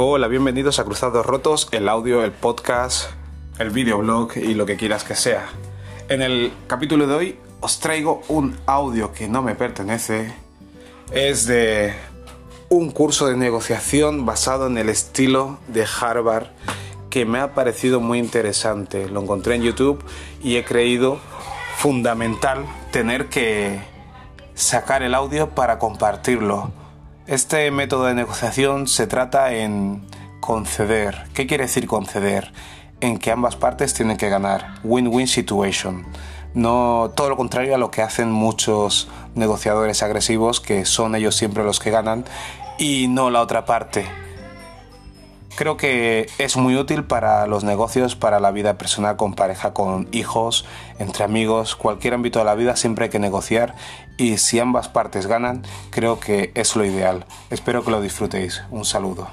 Hola, bienvenidos a Cruzados Rotos, el audio, el podcast, el videoblog y lo que quieras que sea. En el capítulo de hoy os traigo un audio que no me pertenece. Es de un curso de negociación basado en el estilo de Harvard que me ha parecido muy interesante. Lo encontré en YouTube y he creído fundamental tener que sacar el audio para compartirlo. Este método de negociación se trata en conceder. ¿Qué quiere decir conceder? En que ambas partes tienen que ganar. Win-win situation. No todo lo contrario a lo que hacen muchos negociadores agresivos, que son ellos siempre los que ganan y no la otra parte. Creo que es muy útil para los negocios, para la vida personal con pareja, con hijos, entre amigos, cualquier ámbito de la vida siempre hay que negociar y si ambas partes ganan, creo que es lo ideal. Espero que lo disfrutéis. Un saludo.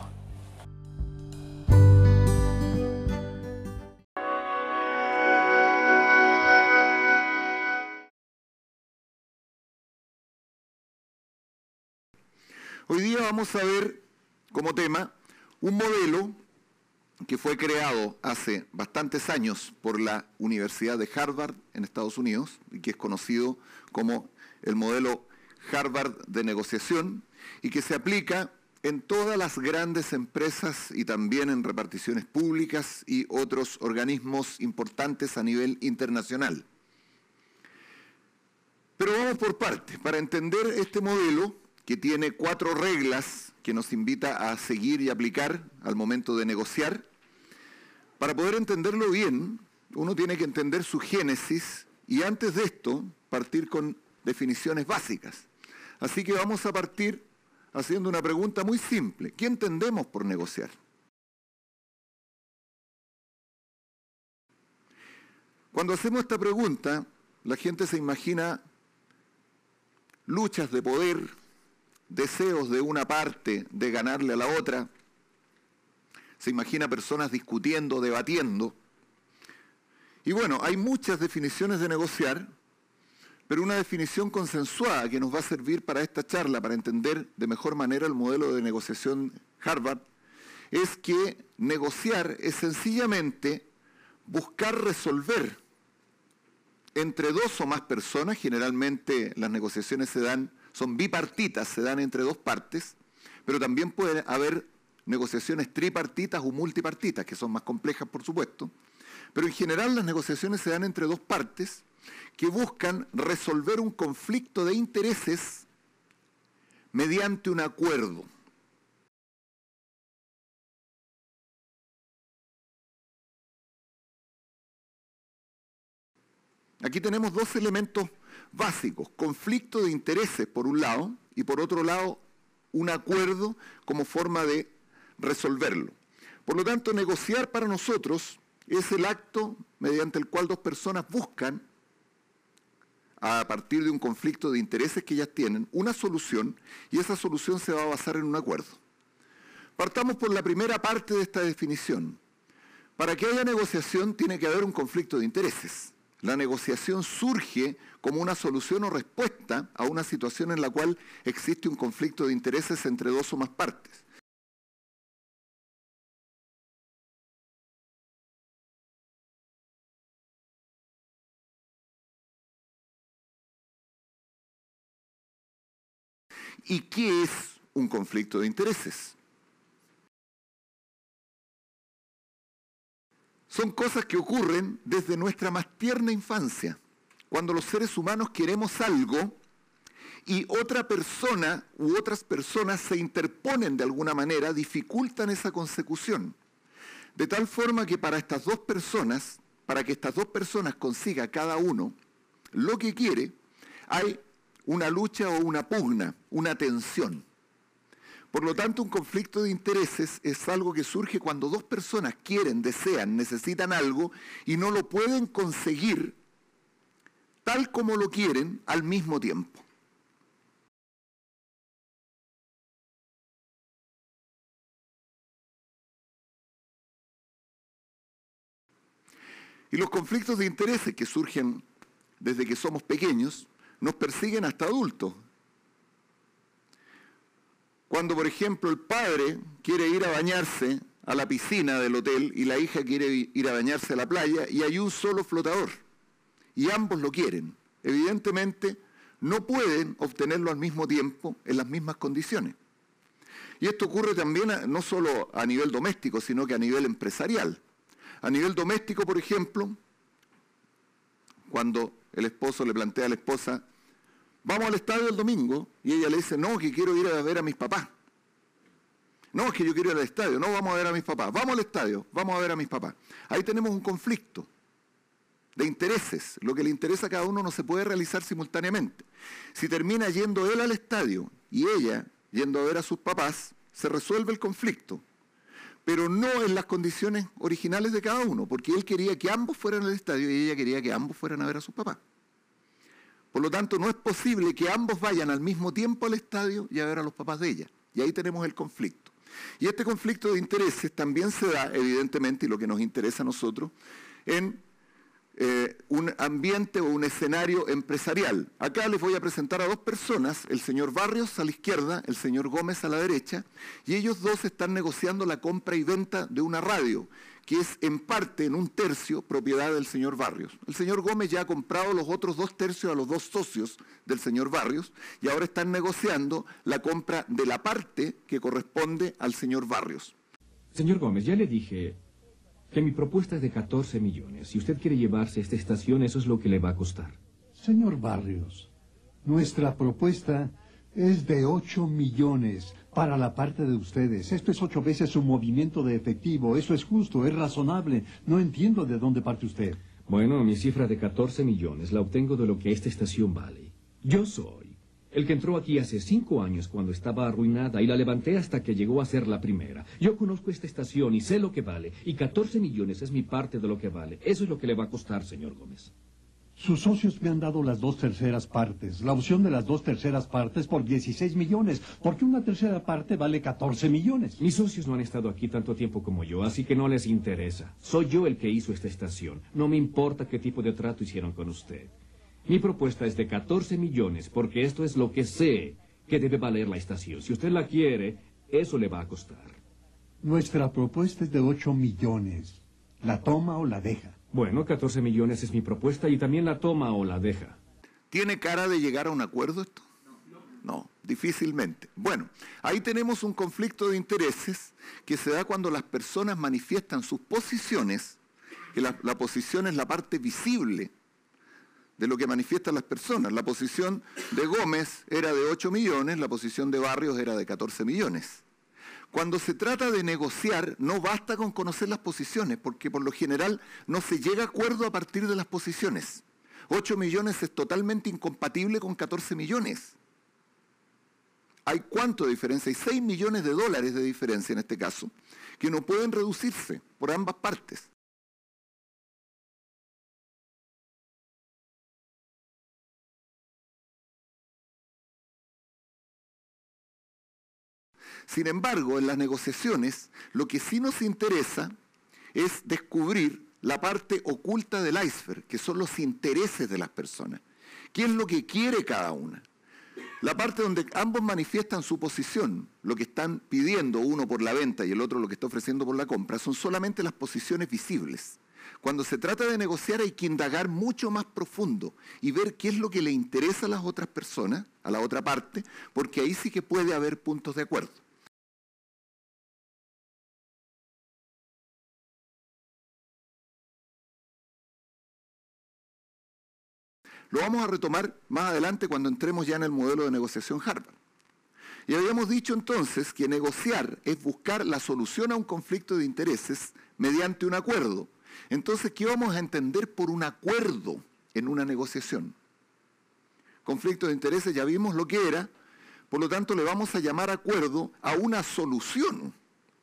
Hoy día vamos a ver como tema un modelo que fue creado hace bastantes años por la Universidad de Harvard en Estados Unidos y que es conocido como el modelo Harvard de negociación y que se aplica en todas las grandes empresas y también en reparticiones públicas y otros organismos importantes a nivel internacional. Pero vamos por partes. Para entender este modelo, que tiene cuatro reglas que nos invita a seguir y aplicar al momento de negociar. Para poder entenderlo bien, uno tiene que entender su génesis y antes de esto partir con definiciones básicas. Así que vamos a partir haciendo una pregunta muy simple. ¿Qué entendemos por negociar? Cuando hacemos esta pregunta, la gente se imagina luchas de poder, deseos de una parte de ganarle a la otra. Se imagina personas discutiendo, debatiendo. Y bueno, hay muchas definiciones de negociar, pero una definición consensuada que nos va a servir para esta charla, para entender de mejor manera el modelo de negociación Harvard, es que negociar es sencillamente buscar resolver entre dos o más personas, generalmente las negociaciones se dan son bipartitas, se dan entre dos partes, pero también puede haber negociaciones tripartitas o multipartitas, que son más complejas, por supuesto. Pero en general las negociaciones se dan entre dos partes que buscan resolver un conflicto de intereses mediante un acuerdo. Aquí tenemos dos elementos básicos, conflicto de intereses por un lado y por otro lado un acuerdo como forma de resolverlo. Por lo tanto, negociar para nosotros es el acto mediante el cual dos personas buscan, a partir de un conflicto de intereses que ellas tienen, una solución y esa solución se va a basar en un acuerdo. Partamos por la primera parte de esta definición. Para que haya negociación tiene que haber un conflicto de intereses. La negociación surge como una solución o respuesta a una situación en la cual existe un conflicto de intereses entre dos o más partes. ¿Y qué es un conflicto de intereses? Son cosas que ocurren desde nuestra más tierna infancia, cuando los seres humanos queremos algo y otra persona u otras personas se interponen de alguna manera, dificultan esa consecución. De tal forma que para estas dos personas, para que estas dos personas consiga cada uno lo que quiere, hay una lucha o una pugna, una tensión. Por lo tanto, un conflicto de intereses es algo que surge cuando dos personas quieren, desean, necesitan algo y no lo pueden conseguir tal como lo quieren al mismo tiempo. Y los conflictos de intereses que surgen desde que somos pequeños nos persiguen hasta adultos. Cuando, por ejemplo, el padre quiere ir a bañarse a la piscina del hotel y la hija quiere ir a bañarse a la playa y hay un solo flotador y ambos lo quieren. Evidentemente, no pueden obtenerlo al mismo tiempo en las mismas condiciones. Y esto ocurre también no solo a nivel doméstico, sino que a nivel empresarial. A nivel doméstico, por ejemplo, cuando el esposo le plantea a la esposa, vamos al estadio el domingo, y ella le dice, no, que quiero ir a ver a mis papás. No, es que yo quiero ir al estadio, no vamos a ver a mis papás. Vamos al estadio, vamos a ver a mis papás. Ahí tenemos un conflicto de intereses. Lo que le interesa a cada uno no se puede realizar simultáneamente. Si termina yendo él al estadio y ella yendo a ver a sus papás, se resuelve el conflicto. Pero no en las condiciones originales de cada uno, porque él quería que ambos fueran al estadio y ella quería que ambos fueran a ver a sus papás. Por lo tanto, no es posible que ambos vayan al mismo tiempo al estadio y a ver a los papás de ella. Y ahí tenemos el conflicto. Y este conflicto de intereses también se da, evidentemente, y lo que nos interesa a nosotros, en eh, un ambiente o un escenario empresarial. Acá les voy a presentar a dos personas, el señor Barrios a la izquierda, el señor Gómez a la derecha, y ellos dos están negociando la compra y venta de una radio, que es en parte, en un tercio, propiedad del señor Barrios. El señor Gómez ya ha comprado los otros dos tercios a los dos socios del señor Barrios y ahora están negociando la compra de la parte que corresponde al señor Barrios. Señor Gómez, ya le dije, que mi propuesta es de 14 millones. Si usted quiere llevarse esta estación, eso es lo que le va a costar. Señor Barrios, nuestra propuesta es de 8 millones para la parte de ustedes. Esto es ocho veces su movimiento de efectivo. Eso es justo, es razonable. No entiendo de dónde parte usted. Bueno, mi cifra de 14 millones la obtengo de lo que esta estación vale. Yo soy el que entró aquí hace cinco años cuando estaba arruinada y la levanté hasta que llegó a ser la primera. Yo conozco esta estación y sé lo que vale. Y 14 millones es mi parte de lo que vale. Eso es lo que le va a costar, señor Gómez. Sus socios me han dado las dos terceras partes. La opción de las dos terceras partes por 16 millones. Porque una tercera parte vale 14 millones. Mis socios no han estado aquí tanto tiempo como yo, así que no les interesa. Soy yo el que hizo esta estación. No me importa qué tipo de trato hicieron con usted. Mi propuesta es de 14 millones, porque esto es lo que sé que debe valer la estación. Si usted la quiere, eso le va a costar. Nuestra propuesta es de 8 millones. ¿La toma o la deja? Bueno, 14 millones es mi propuesta y también la toma o la deja. ¿Tiene cara de llegar a un acuerdo esto? No, difícilmente. Bueno, ahí tenemos un conflicto de intereses que se da cuando las personas manifiestan sus posiciones, que la, la posición es la parte visible de lo que manifiestan las personas. La posición de Gómez era de 8 millones, la posición de Barrios era de 14 millones. Cuando se trata de negociar, no basta con conocer las posiciones, porque por lo general no se llega a acuerdo a partir de las posiciones. 8 millones es totalmente incompatible con 14 millones. ¿Hay cuánto de diferencia? Hay 6 millones de dólares de diferencia en este caso, que no pueden reducirse por ambas partes. Sin embargo, en las negociaciones, lo que sí nos interesa es descubrir la parte oculta del iceberg, que son los intereses de las personas. ¿Qué es lo que quiere cada una? La parte donde ambos manifiestan su posición, lo que están pidiendo uno por la venta y el otro lo que está ofreciendo por la compra, son solamente las posiciones visibles. Cuando se trata de negociar hay que indagar mucho más profundo y ver qué es lo que le interesa a las otras personas, a la otra parte, porque ahí sí que puede haber puntos de acuerdo. Lo vamos a retomar más adelante cuando entremos ya en el modelo de negociación Harvard. Y habíamos dicho entonces que negociar es buscar la solución a un conflicto de intereses mediante un acuerdo. Entonces, ¿qué vamos a entender por un acuerdo en una negociación? Conflicto de intereses ya vimos lo que era, por lo tanto le vamos a llamar acuerdo a una solución,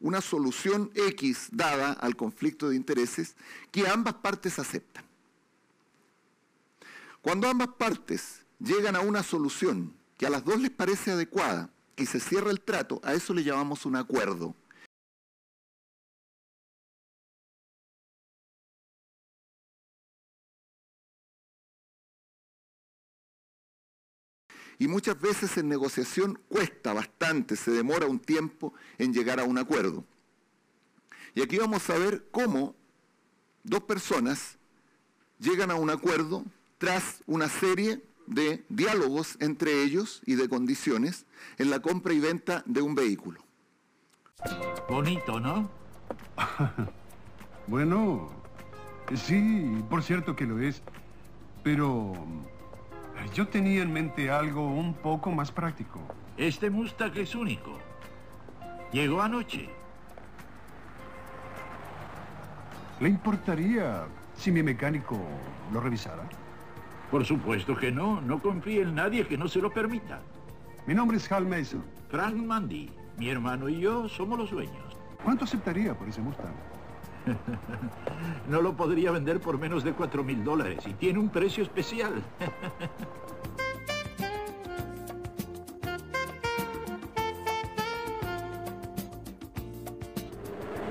una solución X dada al conflicto de intereses que ambas partes aceptan. Cuando ambas partes llegan a una solución que a las dos les parece adecuada y se cierra el trato, a eso le llamamos un acuerdo. y muchas veces en negociación cuesta bastante, se demora un tiempo en llegar a un acuerdo. Y aquí vamos a ver cómo dos personas llegan a un acuerdo tras una serie de diálogos entre ellos y de condiciones en la compra y venta de un vehículo. Bonito, ¿no? bueno, sí, por cierto que lo es, pero yo tenía en mente algo un poco más práctico. Este Mustang es único. Llegó anoche. ¿Le importaría si mi mecánico lo revisara? Por supuesto que no. No confíe en nadie que no se lo permita. Mi nombre es Hal Mason. Frank Mandy. Mi hermano y yo somos los dueños. ¿Cuánto aceptaría por ese Mustang? no lo podría vender por menos de 4 mil dólares y tiene un precio especial.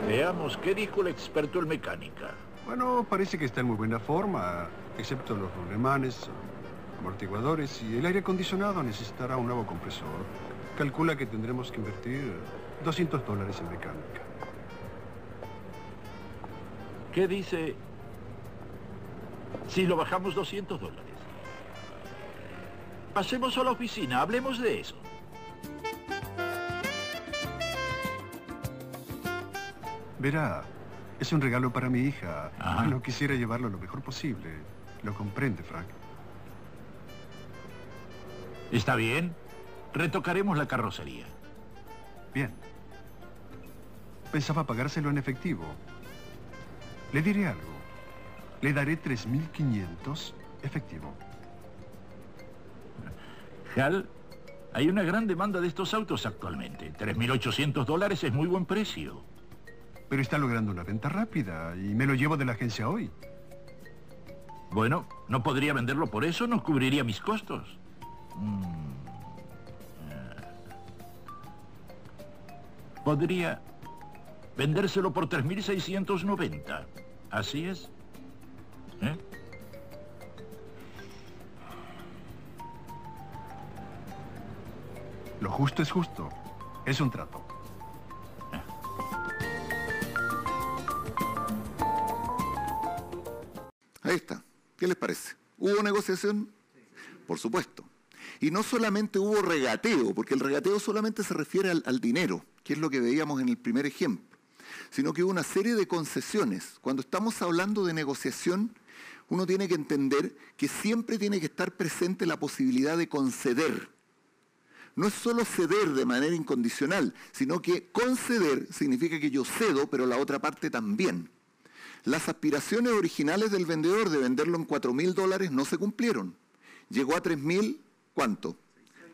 Veamos, ¿qué dijo el experto en mecánica? Bueno, parece que está en muy buena forma, excepto los rulemanes, amortiguadores y el aire acondicionado necesitará un nuevo compresor. Calcula que tendremos que invertir 200 dólares en mecánica. ¿Qué dice si lo bajamos 200 dólares? Pasemos a la oficina, hablemos de eso. Verá, es un regalo para mi hija. No quisiera llevarlo lo mejor posible. Lo comprende, Frank. Está bien. Retocaremos la carrocería. Bien. Pensaba pagárselo en efectivo. Le diré algo. Le daré 3.500 efectivo. Hal, hay una gran demanda de estos autos actualmente. 3.800 dólares es muy buen precio. Pero está logrando una venta rápida y me lo llevo de la agencia hoy. Bueno, ¿no podría venderlo por eso? ¿No cubriría mis costos? Mm. Podría vendérselo por 3.690. ¿Así es? ¿Eh? Lo justo es justo. Es un trato. Ahí está. ¿Qué les parece? ¿Hubo negociación? Por supuesto. Y no solamente hubo regateo, porque el regateo solamente se refiere al, dinero, que es lo que veíamos en el primer ejemplo, sino que hubo una serie de concesiones. Cuando estamos hablando de negociación, uno tiene que entender que siempre tiene que estar presente la posibilidad de conceder. No es solo ceder de manera incondicional, sino que conceder significa que yo cedo, pero la otra parte también. Las aspiraciones originales del vendedor de venderlo en 4 mil dólares no se cumplieron. Llegó a 3 mil ¿Cuánto?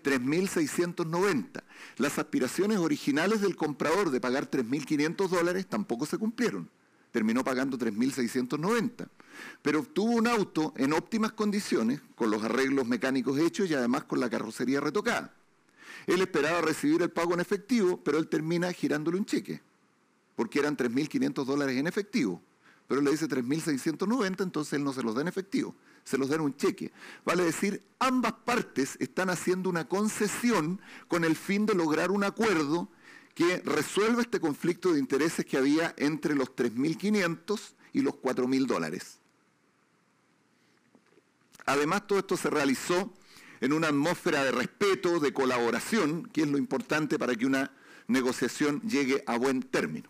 3.690. Las aspiraciones originales del comprador de pagar 3.500 dólares tampoco se cumplieron. Terminó pagando 3.690. Pero obtuvo un auto en óptimas condiciones, con los arreglos mecánicos hechos y además con la carrocería retocada. Él esperaba recibir el pago en efectivo, pero él termina girándole un cheque, porque eran 3.500 dólares en efectivo. Pero le dice 3.690, entonces él no se los da en efectivo, se los dan un cheque. Vale decir, ambas partes están haciendo una concesión con el fin de lograr un acuerdo que resuelva este conflicto de intereses que había entre los 3.500 y los 4.000 dólares. Además, todo esto se realizó en una atmósfera de respeto, de colaboración, que es lo importante para que una negociación llegue a buen término.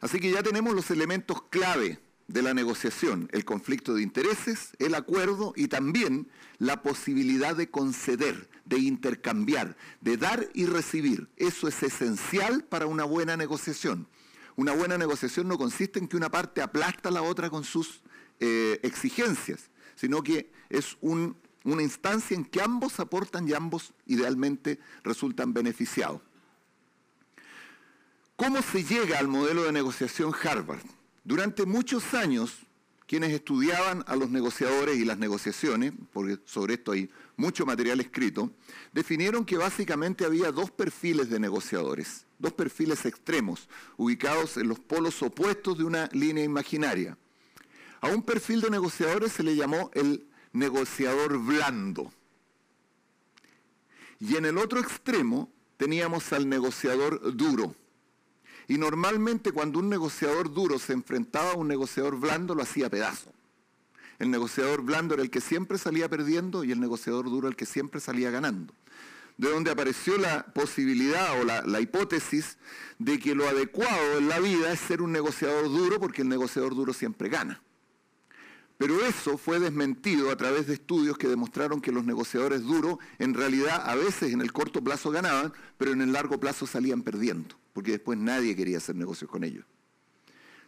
Así que ya tenemos los elementos clave de la negociación, el conflicto de intereses, el acuerdo y también la posibilidad de conceder, de intercambiar, de dar y recibir. Eso es esencial para una buena negociación. Una buena negociación no consiste en que una parte aplasta a la otra con sus eh, exigencias, sino que es una instancia en que ambos aportan y ambos idealmente resultan beneficiados. ¿Cómo se llega al modelo de negociación Harvard? Durante muchos años, quienes estudiaban a los negociadores y las negociaciones, porque sobre esto hay mucho material escrito, definieron que básicamente había dos perfiles de negociadores, dos perfiles extremos, ubicados en los polos opuestos de una línea imaginaria. A un perfil de negociadores se le llamó el negociador blando. Y en el otro extremo teníamos al negociador duro. Y normalmente cuando un negociador duro se enfrentaba a un negociador blando lo hacía pedazo. El negociador blando era el que siempre salía perdiendo y el negociador duro el que siempre salía ganando. De donde apareció la posibilidad o la, hipótesis de que lo adecuado en la vida es ser un negociador duro porque el negociador duro siempre gana. Pero eso fue desmentido a través de estudios que demostraron que los negociadores duros en realidad a veces en el corto plazo ganaban, pero en el largo plazo salían perdiendo, porque después nadie quería hacer negocios con ellos.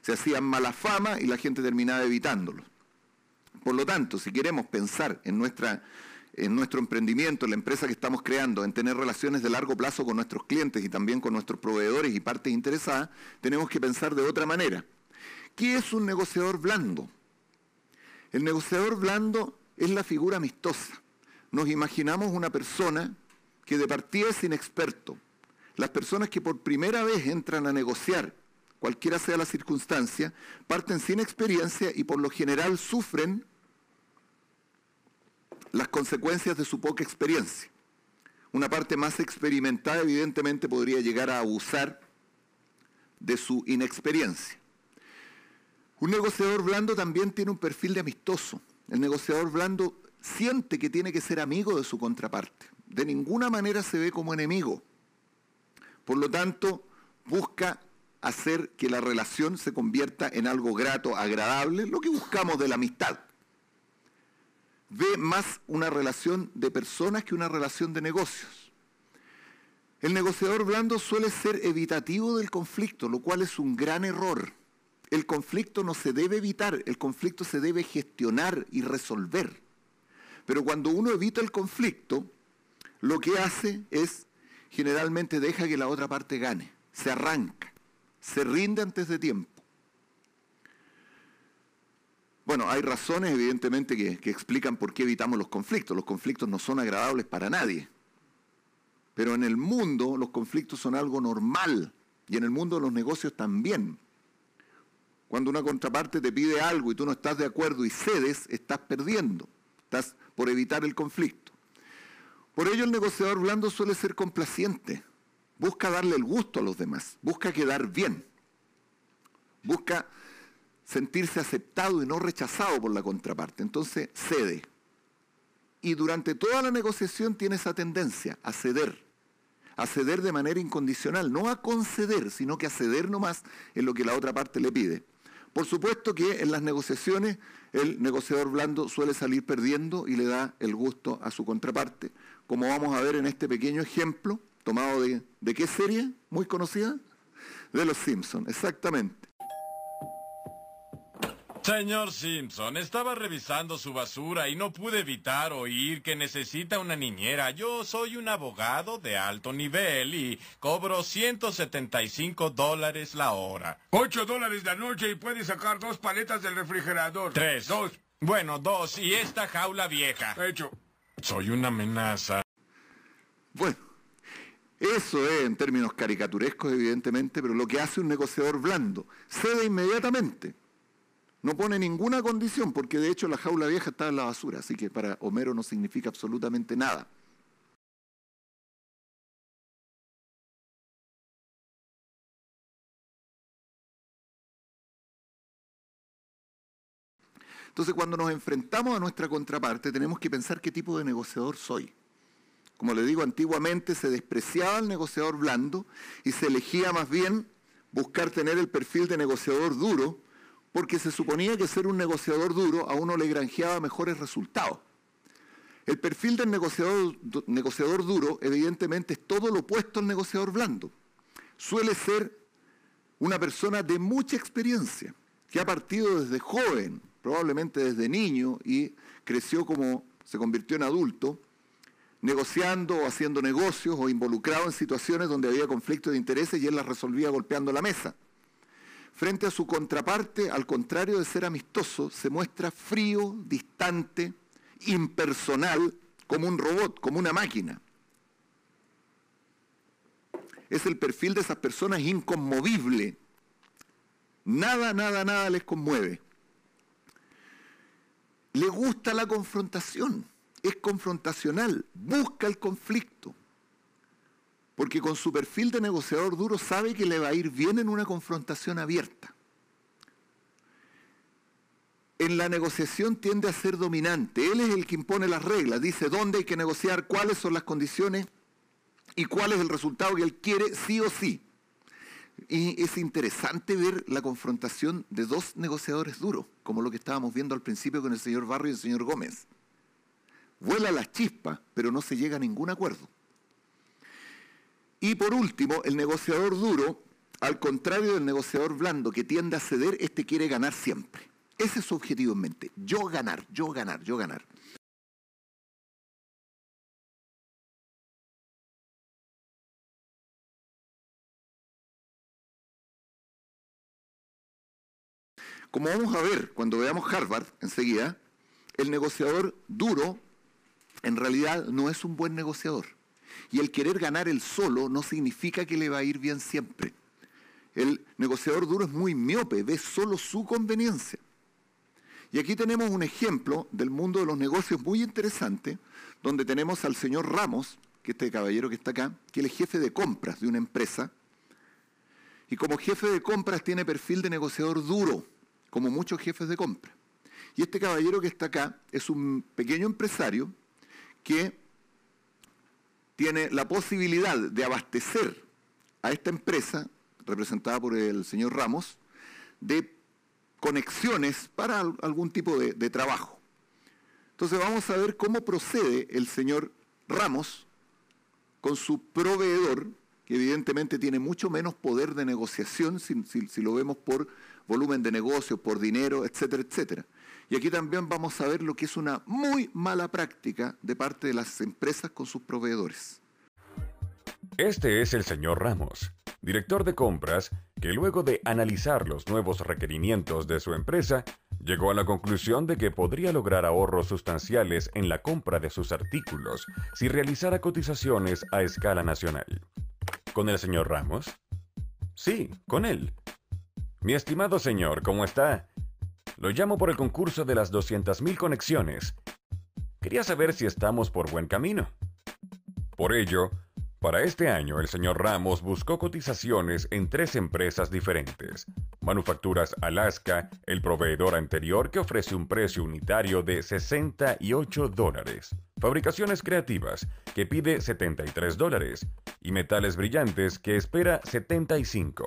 Se hacían mala fama y la gente terminaba evitándolos. Por lo tanto, si queremos pensar en, nuestra, en nuestro emprendimiento, en la empresa que estamos creando, en tener relaciones de largo plazo con nuestros clientes y también con nuestros proveedores y partes interesadas, tenemos que pensar de otra manera. ¿Qué es un negociador blando? El negociador blando es la figura amistosa. Nos imaginamos una persona que de partida es inexperto. Las personas que por primera vez entran a negociar, cualquiera sea la circunstancia, parten sin experiencia y por lo general sufren las consecuencias de su poca experiencia. Una parte más experimentada evidentemente podría llegar a abusar de su inexperiencia. Un negociador blando también tiene un perfil de amistoso. El negociador blando siente que tiene que ser amigo de su contraparte. De ninguna manera se ve como enemigo. Por lo tanto, busca hacer que la relación se convierta en algo grato, agradable, lo que buscamos de la amistad. Ve más una relación de personas que una relación de negocios. El negociador blando suele ser evitativo del conflicto, lo cual es un gran error. El conflicto no se debe evitar, el conflicto se debe gestionar y resolver. Pero cuando uno evita el conflicto, lo que hace es generalmente deja que la otra parte gane, se arranca, se rinde antes de tiempo. Bueno, hay razones evidentemente que, explican por qué evitamos los conflictos. Los conflictos no son agradables para nadie. Pero en el mundo los conflictos son algo normal y en el mundo de los negocios también. Cuando una contraparte te pide algo y tú no estás de acuerdo y cedes, estás perdiendo. Estás por evitar el conflicto. Por ello el negociador blando suele ser complaciente. Busca darle el gusto a los demás. Busca quedar bien. Busca sentirse aceptado y no rechazado por la contraparte. Entonces cede. Y durante toda la negociación tiene esa tendencia a ceder. A ceder de manera incondicional. No a conceder, sino que a ceder nomás en lo que la otra parte le pide. Por supuesto que en las negociaciones el negociador blando suele salir perdiendo y le da el gusto a su contraparte, como vamos a ver en este pequeño ejemplo, tomado de, ¿de qué serie? Muy conocida, de Los Simpsons, exactamente. Señor Simpson, estaba revisando su basura y no pude evitar oír que necesita una niñera. Yo soy un abogado de alto nivel y cobro 175 dólares la hora. Ocho dólares la noche y puede sacar dos paletas del refrigerador. Tres. Dos. Bueno, dos. Y esta jaula vieja. Hecho. Soy una amenaza. Bueno, eso es en términos caricaturescos, evidentemente, pero lo que hace un negociador blando, cede inmediatamente. No pone ninguna condición, porque de hecho la jaula vieja está en la basura, así que para Homero no significa absolutamente nada. Entonces, cuando nos enfrentamos a nuestra contraparte, tenemos que pensar qué tipo de negociador soy. Como le digo, antiguamente se despreciaba el negociador blando y se elegía más bien buscar tener el perfil de negociador duro, porque se suponía que ser un negociador duro a uno le granjeaba mejores resultados. El perfil del negociador, negociador, duro, evidentemente, es todo lo opuesto al negociador blando. Suele ser una persona de mucha experiencia, que ha partido desde joven, probablemente desde niño, y creció como se convirtió en adulto, negociando o haciendo negocios o involucrado en situaciones donde había conflictos de intereses y él las resolvía golpeando la mesa. Frente a su contraparte, al contrario de ser amistoso, se muestra frío, distante, impersonal, como un robot, como una máquina. Es el perfil de esas personas inconmovible. Nada, nada, nada les conmueve. Le gusta la confrontación. es confrontacional, busca el conflicto. Porque con su perfil de negociador duro sabe que le va a ir bien en una confrontación abierta. En la negociación tiende a ser dominante. Él es el que impone las reglas, dice dónde hay que negociar, cuáles son las condiciones y cuál es el resultado que él quiere, sí o sí. Y es interesante ver la confrontación de dos negociadores duros, como lo que estábamos viendo al principio con el señor Barrio y el señor Gómez. Vuela la chispa, pero no se llega a ningún acuerdo. Y por último, el negociador duro, al contrario del negociador blando que tiende a ceder, este quiere ganar siempre. Ese es su objetivo en mente. Yo ganar, yo ganar, yo ganar. Como vamos a ver cuando veamos Harvard enseguida, el negociador duro en realidad no es un buen negociador. Y el querer ganar el solo no significa que le va a ir bien siempre. El negociador duro es muy miope, ve solo su conveniencia. Y aquí tenemos un ejemplo del mundo de los negocios muy interesante, donde tenemos al señor Ramos, que este caballero que está acá, que él es jefe de compras de una empresa, y como jefe de compras tiene perfil de negociador duro, como muchos jefes de compra. Y este caballero que está acá es un pequeño empresario que tiene la posibilidad de abastecer a esta empresa, representada por el señor Ramos, de conexiones para algún tipo de, trabajo. Entonces vamos a ver cómo procede el señor Ramos con su proveedor, que evidentemente tiene mucho menos poder de negociación si, lo vemos por volumen de negocio, por dinero, etcétera, etcétera. Y aquí también vamos a ver lo que es una muy mala práctica de parte de las empresas con sus proveedores. Este es el señor Ramos, director de compras, que luego de analizar los nuevos requerimientos de su empresa, llegó a la conclusión de que podría lograr ahorros sustanciales en la compra de sus artículos si realizara cotizaciones a escala nacional. ¿Con el señor Ramos? Sí, con él. Mi estimado señor, ¿cómo está? Lo llamo por el concurso de las 200.000 conexiones. Quería saber si estamos por buen camino. Por ello, para este año el señor Ramos buscó cotizaciones en tres empresas diferentes. Manufacturas Alaska, el proveedor anterior que ofrece un precio unitario de 68 dólares. Fabricaciones Creativas, que pide 73 dólares. Y Metales Brillantes, que espera 75.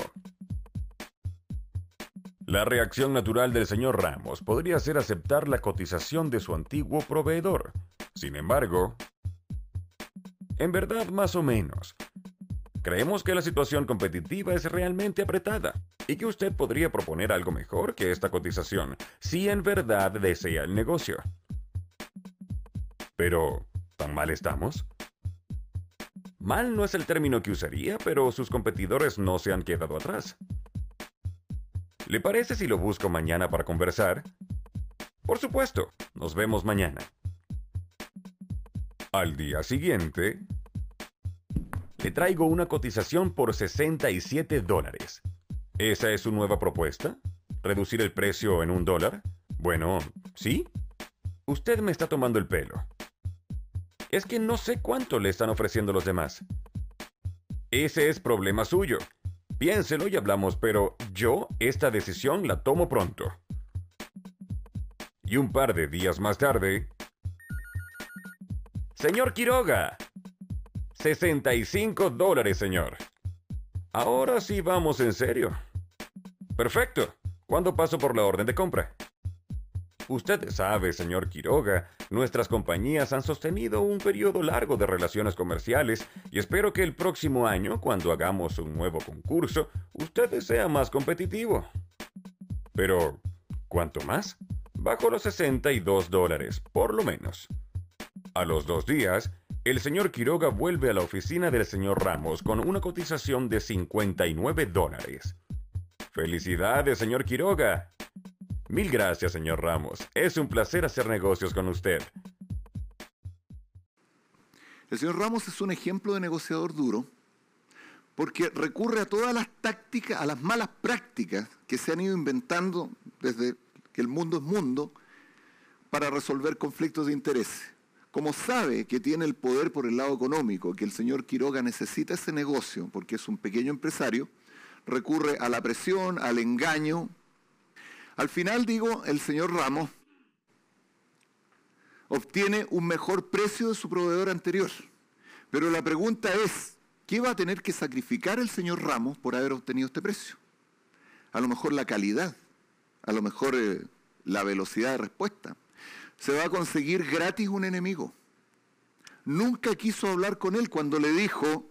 La reacción natural del señor Ramos podría ser aceptar la cotización de su antiguo proveedor. Sin embargo, en verdad más o menos. Creemos que la situación competitiva es realmente apretada y que usted podría proponer algo mejor que esta cotización si en verdad desea el negocio. Pero, ¿tan mal estamos? Mal no es el término que usaría, pero sus competidores no se han quedado atrás. ¿Le parece si lo busco mañana para conversar? Por supuesto, nos vemos mañana. Al día siguiente, le traigo una cotización por 67 dólares. ¿Esa es su nueva propuesta? ¿Reducir el precio en un dólar? Bueno, ¿sí? Usted me está tomando el pelo. Es que no sé cuánto le están ofreciendo los demás. Ese es problema suyo. Piénselo y hablamos, pero yo esta decisión la tomo pronto. Y un par de días más tarde... Señor Quiroga. 65 dólares, señor. Ahora sí vamos en serio. Perfecto. ¿Cuándo paso por la orden de compra? Usted sabe, señor Quiroga, nuestras compañías han sostenido un periodo largo de relaciones comerciales y espero que el próximo año, cuando hagamos un nuevo concurso, usted sea más competitivo. Pero, ¿cuánto más? Bajo los 62 dólares, por lo menos. A los dos días, el señor Quiroga vuelve a la oficina del señor Ramos con una cotización de 59 dólares. Felicidades, señor Quiroga. Mil gracias, señor Ramos. Es un placer hacer negocios con usted. El señor Ramos es un ejemplo de negociador duro porque recurre a todas las tácticas, a las malas prácticas que se han ido inventando desde que el mundo es mundo para resolver conflictos de interés. Como sabe que tiene el poder por el lado económico, que el señor Quiroga necesita ese negocio porque es un pequeño empresario, recurre a la presión, al engaño. Al final, digo, el señor Ramos obtiene un mejor precio de su proveedor anterior. Pero la pregunta es, ¿qué va a tener que sacrificar el señor Ramos por haber obtenido este precio? A lo mejor la calidad, a lo mejor eh, la velocidad de respuesta. Se va a conseguir gratis un enemigo. Nunca quiso hablar con él cuando le dijo,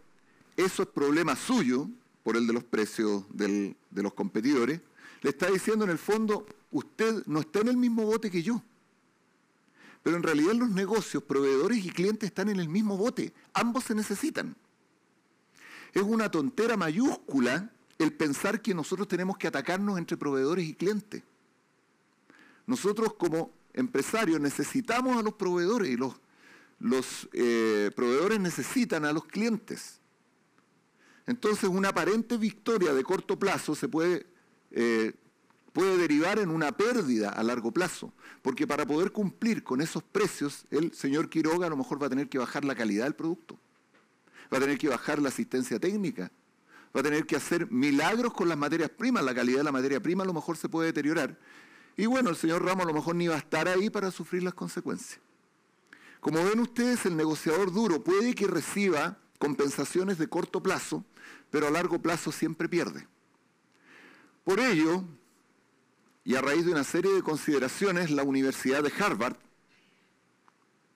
eso es problema suyo, por el de los precios de los competidores. Le está diciendo en el fondo, usted no está en el mismo bote que yo. Pero en realidad los negocios, proveedores y clientes están en el mismo bote. Ambos se necesitan. Es una tontera mayúscula el pensar que nosotros tenemos que atacarnos entre proveedores y clientes. Nosotros como empresarios necesitamos a los proveedores y los, eh, proveedores necesitan a los clientes. Entonces una aparente victoria de corto plazo se eh, puede derivar en una pérdida a largo plazo, porque para poder cumplir con esos precios, el señor Quiroga a lo mejor va a tener que bajar la calidad del producto, va a tener que bajar la asistencia técnica, va a tener que hacer milagros con las materias primas, la calidad de la materia prima a lo mejor se puede deteriorar, y bueno, el señor Ramos a lo mejor ni va a estar ahí para sufrir las consecuencias. Como ven ustedes, el negociador duro puede que reciba compensaciones de corto plazo, pero a largo plazo siempre pierde. Por ello, y a raíz de una serie de consideraciones, la Universidad de Harvard,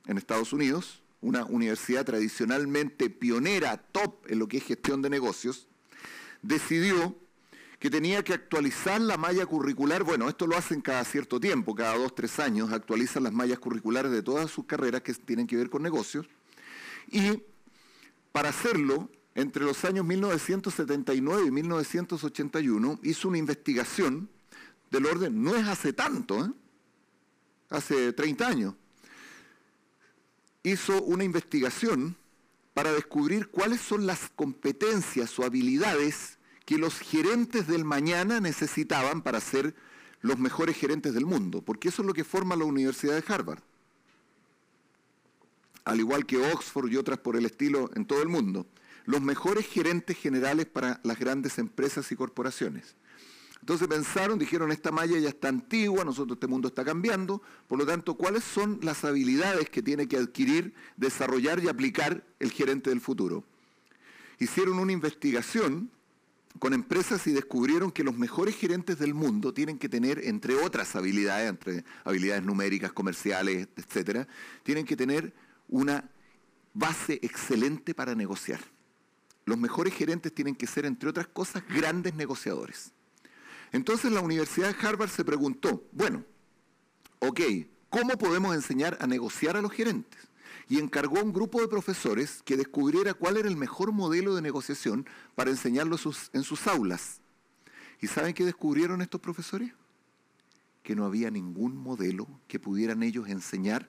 en Estados Unidos, una universidad tradicionalmente pionera, top en lo que es gestión de negocios, decidió que tenía que actualizar la malla curricular. Bueno, esto lo hacen cada cierto tiempo, cada dos, tres años, actualizan las mallas curriculares de todas sus carreras que tienen que ver con negocios. Y para hacerlo, entre los años 1979 y 1981, hizo una investigación del orden, no es hace tanto, ¿eh? hace 30 años, hizo una investigación para descubrir cuáles son las competencias o habilidades que los gerentes del mañana necesitaban para ser los mejores gerentes del mundo, porque eso es lo que forma la Universidad de Harvard. Al igual que Oxford y otras por el estilo en todo el mundo, los mejores gerentes generales para las grandes empresas y corporaciones. Entonces pensaron, dijeron, esta malla ya está antigua, nosotros este mundo está cambiando, por lo tanto, ¿cuáles son las habilidades que tiene que adquirir, desarrollar y aplicar el gerente del futuro? Hicieron una investigación con empresas y descubrieron que los mejores gerentes del mundo tienen que tener, entre otras habilidades, entre habilidades numéricas, comerciales, etcétera, tienen que tener una base excelente para negociar. Los mejores gerentes tienen que ser, entre otras cosas, grandes negociadores. Entonces la Universidad de Harvard se preguntó, bueno, ok, ¿cómo podemos enseñar a negociar a los gerentes? Y encargó a un grupo de profesores que descubriera cuál era el mejor modelo de negociación para enseñarlo en sus aulas. ¿Y saben qué descubrieron estos profesores? Que no había ningún modelo que pudieran ellos enseñar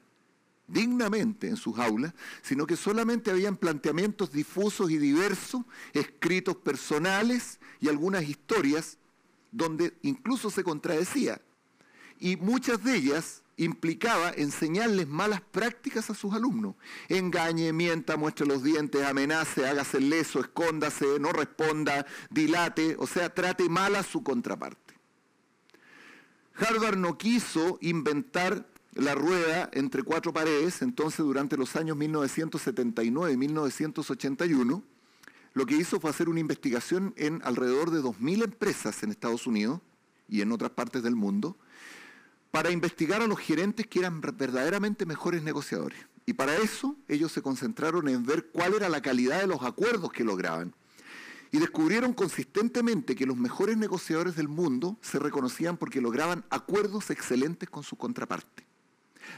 dignamente en sus aulas, sino que solamente habían planteamientos difusos y diversos, escritos personales y algunas historias donde incluso se contradecía. Y muchas de ellas implicaba enseñarles malas prácticas a sus alumnos. Engañe, mienta, muestre los dientes, amenace, hágase leso, escóndase, no responda, dilate, o sea, trate mal a su contraparte. Harvard no quiso inventar la rueda entre cuatro paredes, entonces durante los años 1979 y 1981, lo que hizo fue hacer una investigación en alrededor de 2.000 empresas en Estados Unidos y en otras partes del mundo para investigar a los gerentes que eran verdaderamente mejores negociadores. Y para eso ellos se concentraron en ver cuál era la calidad de los acuerdos que lograban. Y descubrieron consistentemente que los mejores negociadores del mundo se reconocían porque lograban acuerdos excelentes con su contraparte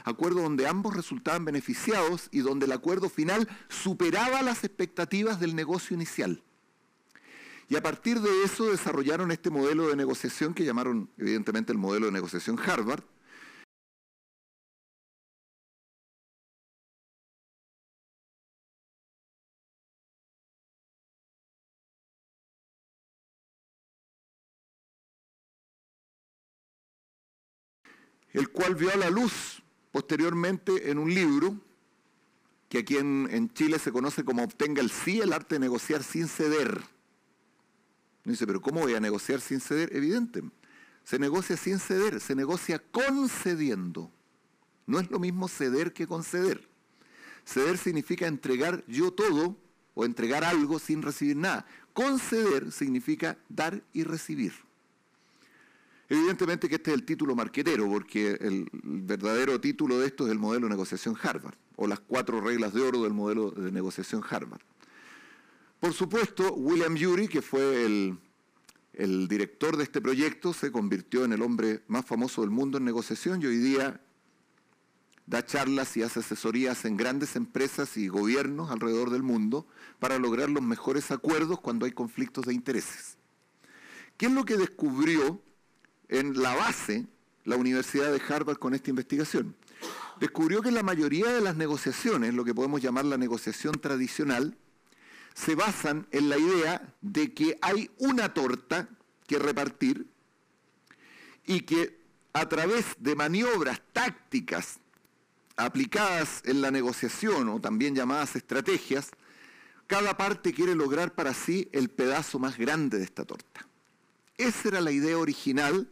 acuerdo donde ambos resultaban beneficiados y donde el acuerdo final superaba las expectativas del negocio inicial. Y a partir de eso desarrollaron este modelo de negociación que llamaron evidentemente el modelo de negociación Harvard, el cual vio a la luz posteriormente en un libro que aquí en, Chile se conoce como obtenga el sí, el arte de negociar sin ceder. Dice, pero ¿cómo voy a negociar sin ceder? Evidente. Se negocia sin ceder, se negocia concediendo. No es lo mismo ceder que conceder. Ceder significa entregar yo todo o entregar algo sin recibir nada. Conceder significa dar y recibir. Evidentemente que este es el título marquetero, porque el verdadero título de esto es el modelo de negociación Harvard, o las cuatro reglas de oro del modelo de negociación Harvard. Por supuesto, William Ury, que fue el, el director de este proyecto, se convirtió en el hombre más famoso del mundo en negociación y hoy día da charlas y hace asesorías en grandes empresas y gobiernos alrededor del mundo para lograr los mejores acuerdos cuando hay conflictos de intereses. ¿Qué es lo que descubrió en la base la Universidad de Harvard con esta investigación? Descubrió que la mayoría de las negociaciones, lo que podemos llamar la negociación tradicional, se basan en la idea de que hay una torta que repartir y que a través de maniobras tácticas aplicadas en la negociación o también llamadas estrategias, cada parte quiere lograr para sí el pedazo más grande de esta torta. Esa era la idea original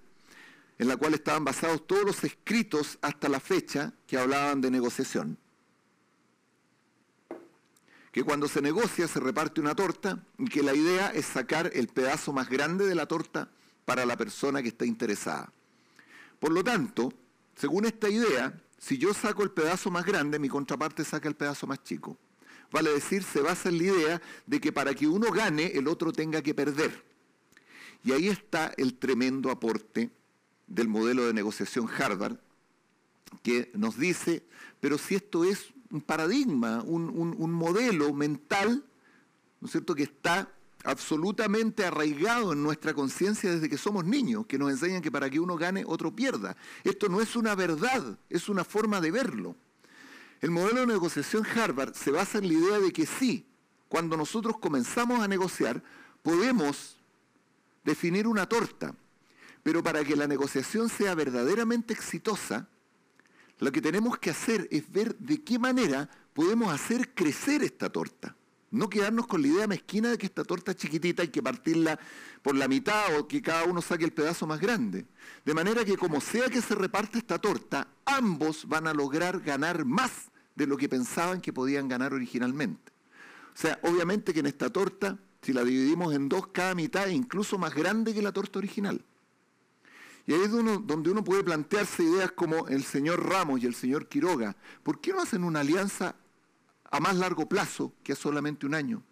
en la cual estaban basados todos los escritos hasta la fecha que hablaban de negociación. Que cuando se negocia se reparte una torta y que la idea es sacar el pedazo más grande de la torta para la persona que está interesada. Por lo tanto, según esta idea, si yo saco el pedazo más grande, mi contraparte saca el pedazo más chico. Vale decir, se basa en la idea de que para que uno gane, el otro tenga que perder. Y ahí está el tremendo aporte del modelo de negociación Harvard, que nos dice, pero si esto es un paradigma, un, modelo mental, ¿no es cierto?, que está absolutamente arraigado en nuestra conciencia desde que somos niños, que nos enseñan que para que uno gane, otro pierda. Esto no es una verdad, es una forma de verlo. El modelo de negociación Harvard se basa en la idea de que sí, cuando nosotros comenzamos a negociar, podemos definir una torta, pero para que la negociación sea verdaderamente exitosa, lo que tenemos que hacer es ver de qué manera podemos hacer crecer esta torta. No quedarnos con la idea mezquina de que esta torta es chiquitita hay que partirla por la mitad o que cada uno saque el pedazo más grande. De manera que como sea que se reparte esta torta, ambos van a lograr ganar más de lo que pensaban que podían ganar originalmente. O sea, obviamente que en esta torta, si la dividimos en dos, cada mitad es incluso más grande que la torta original. Y ahí es donde uno puede plantearse ideas como el señor Ramos y el señor Quiroga. ¿Por qué no hacen una alianza a más largo plazo que a solamente un año?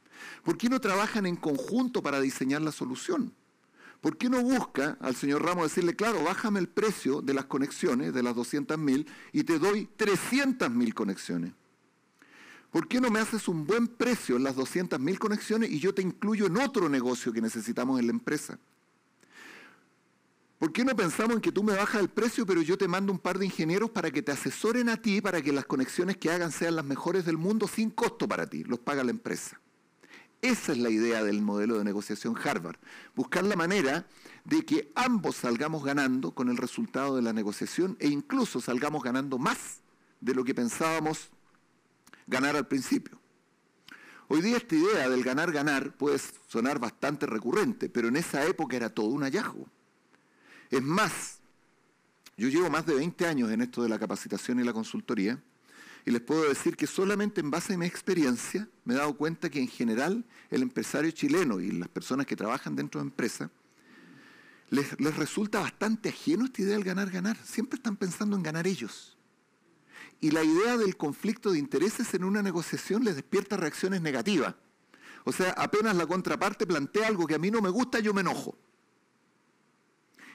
¿Por qué no trabajan en conjunto para diseñar la solución? ¿Por qué no busca al señor Ramos decirle, claro, bájame el precio de las conexiones, de las 200.000, y te doy 300.000 conexiones? ¿Por qué no me haces un buen precio en las 200.000 conexiones y yo te incluyo en otro negocio que necesitamos en la empresa? ¿Por qué no pensamos en que tú me bajas el precio, pero yo te mando un par de ingenieros para que te asesoren a ti, para que las conexiones que hagan sean las mejores del mundo sin costo para ti? Los paga la empresa. Esa es la idea del modelo de negociación Harvard. Buscar la manera de que ambos salgamos ganando con el resultado de la negociación e incluso salgamos ganando más de lo que pensábamos ganar al principio. Hoy día esta idea del ganar-ganar puede sonar bastante recurrente, pero en esa época era todo un hallazgo. Es más, yo llevo más de 20 años en esto de la capacitación y la consultoría y les puedo decir que solamente en base a mi experiencia me he dado cuenta que en general el empresario chileno y las personas que trabajan dentro de empresas les, les resulta bastante ajeno esta idea del ganar-ganar. Siempre están pensando en ganar ellos. Y la idea del conflicto de intereses en una negociación les despierta reacciones negativas. O sea, apenas la contraparte plantea algo que a mí no me gusta, yo me enojo.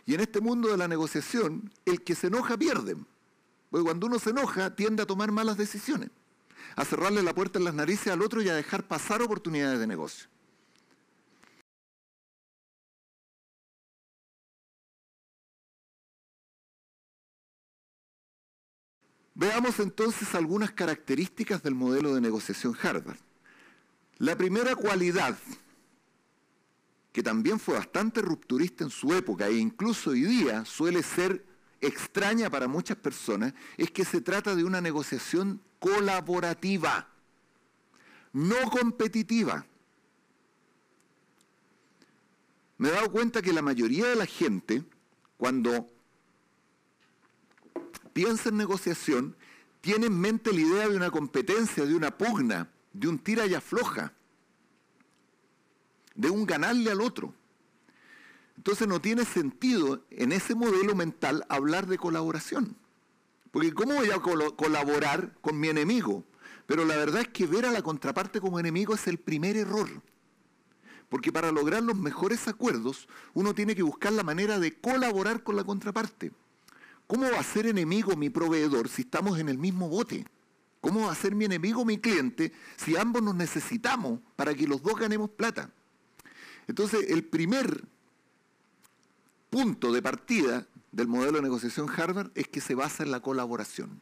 Y en este mundo de la negociación, el que se enoja pierde. Porque cuando uno se enoja, tiende a tomar malas decisiones, a cerrarle la puerta en las narices al otro y a dejar pasar oportunidades de negocio. Veamos entonces algunas características del modelo de negociación Harvard. La primera cualidad que también fue bastante rupturista en su época e incluso hoy día suele ser extraña para muchas personas, es que se trata de una negociación colaborativa. no competitiva. Me he dado cuenta que la mayoría de la gente, cuando piensa en negociación, tiene en mente la idea de una competencia, de una pugna, de un tira y afloja, de un ganarle al otro. Entonces no tiene sentido en ese modelo mental hablar de colaboración. Porque ¿cómo voy a colaborar con mi enemigo? Pero la verdad es que ver a la contraparte como enemigo es el primer error. Porque para lograr los mejores acuerdos, uno tiene que buscar la manera de colaborar con la contraparte. ¿Cómo va a ser enemigo mi proveedor si estamos en el mismo bote? ¿Cómo va a ser mi enemigo mi cliente si ambos nos necesitamos para que los dos ganemos plata? Entonces, el primer punto de partida del modelo de negociación Harvard es que se basa en la colaboración.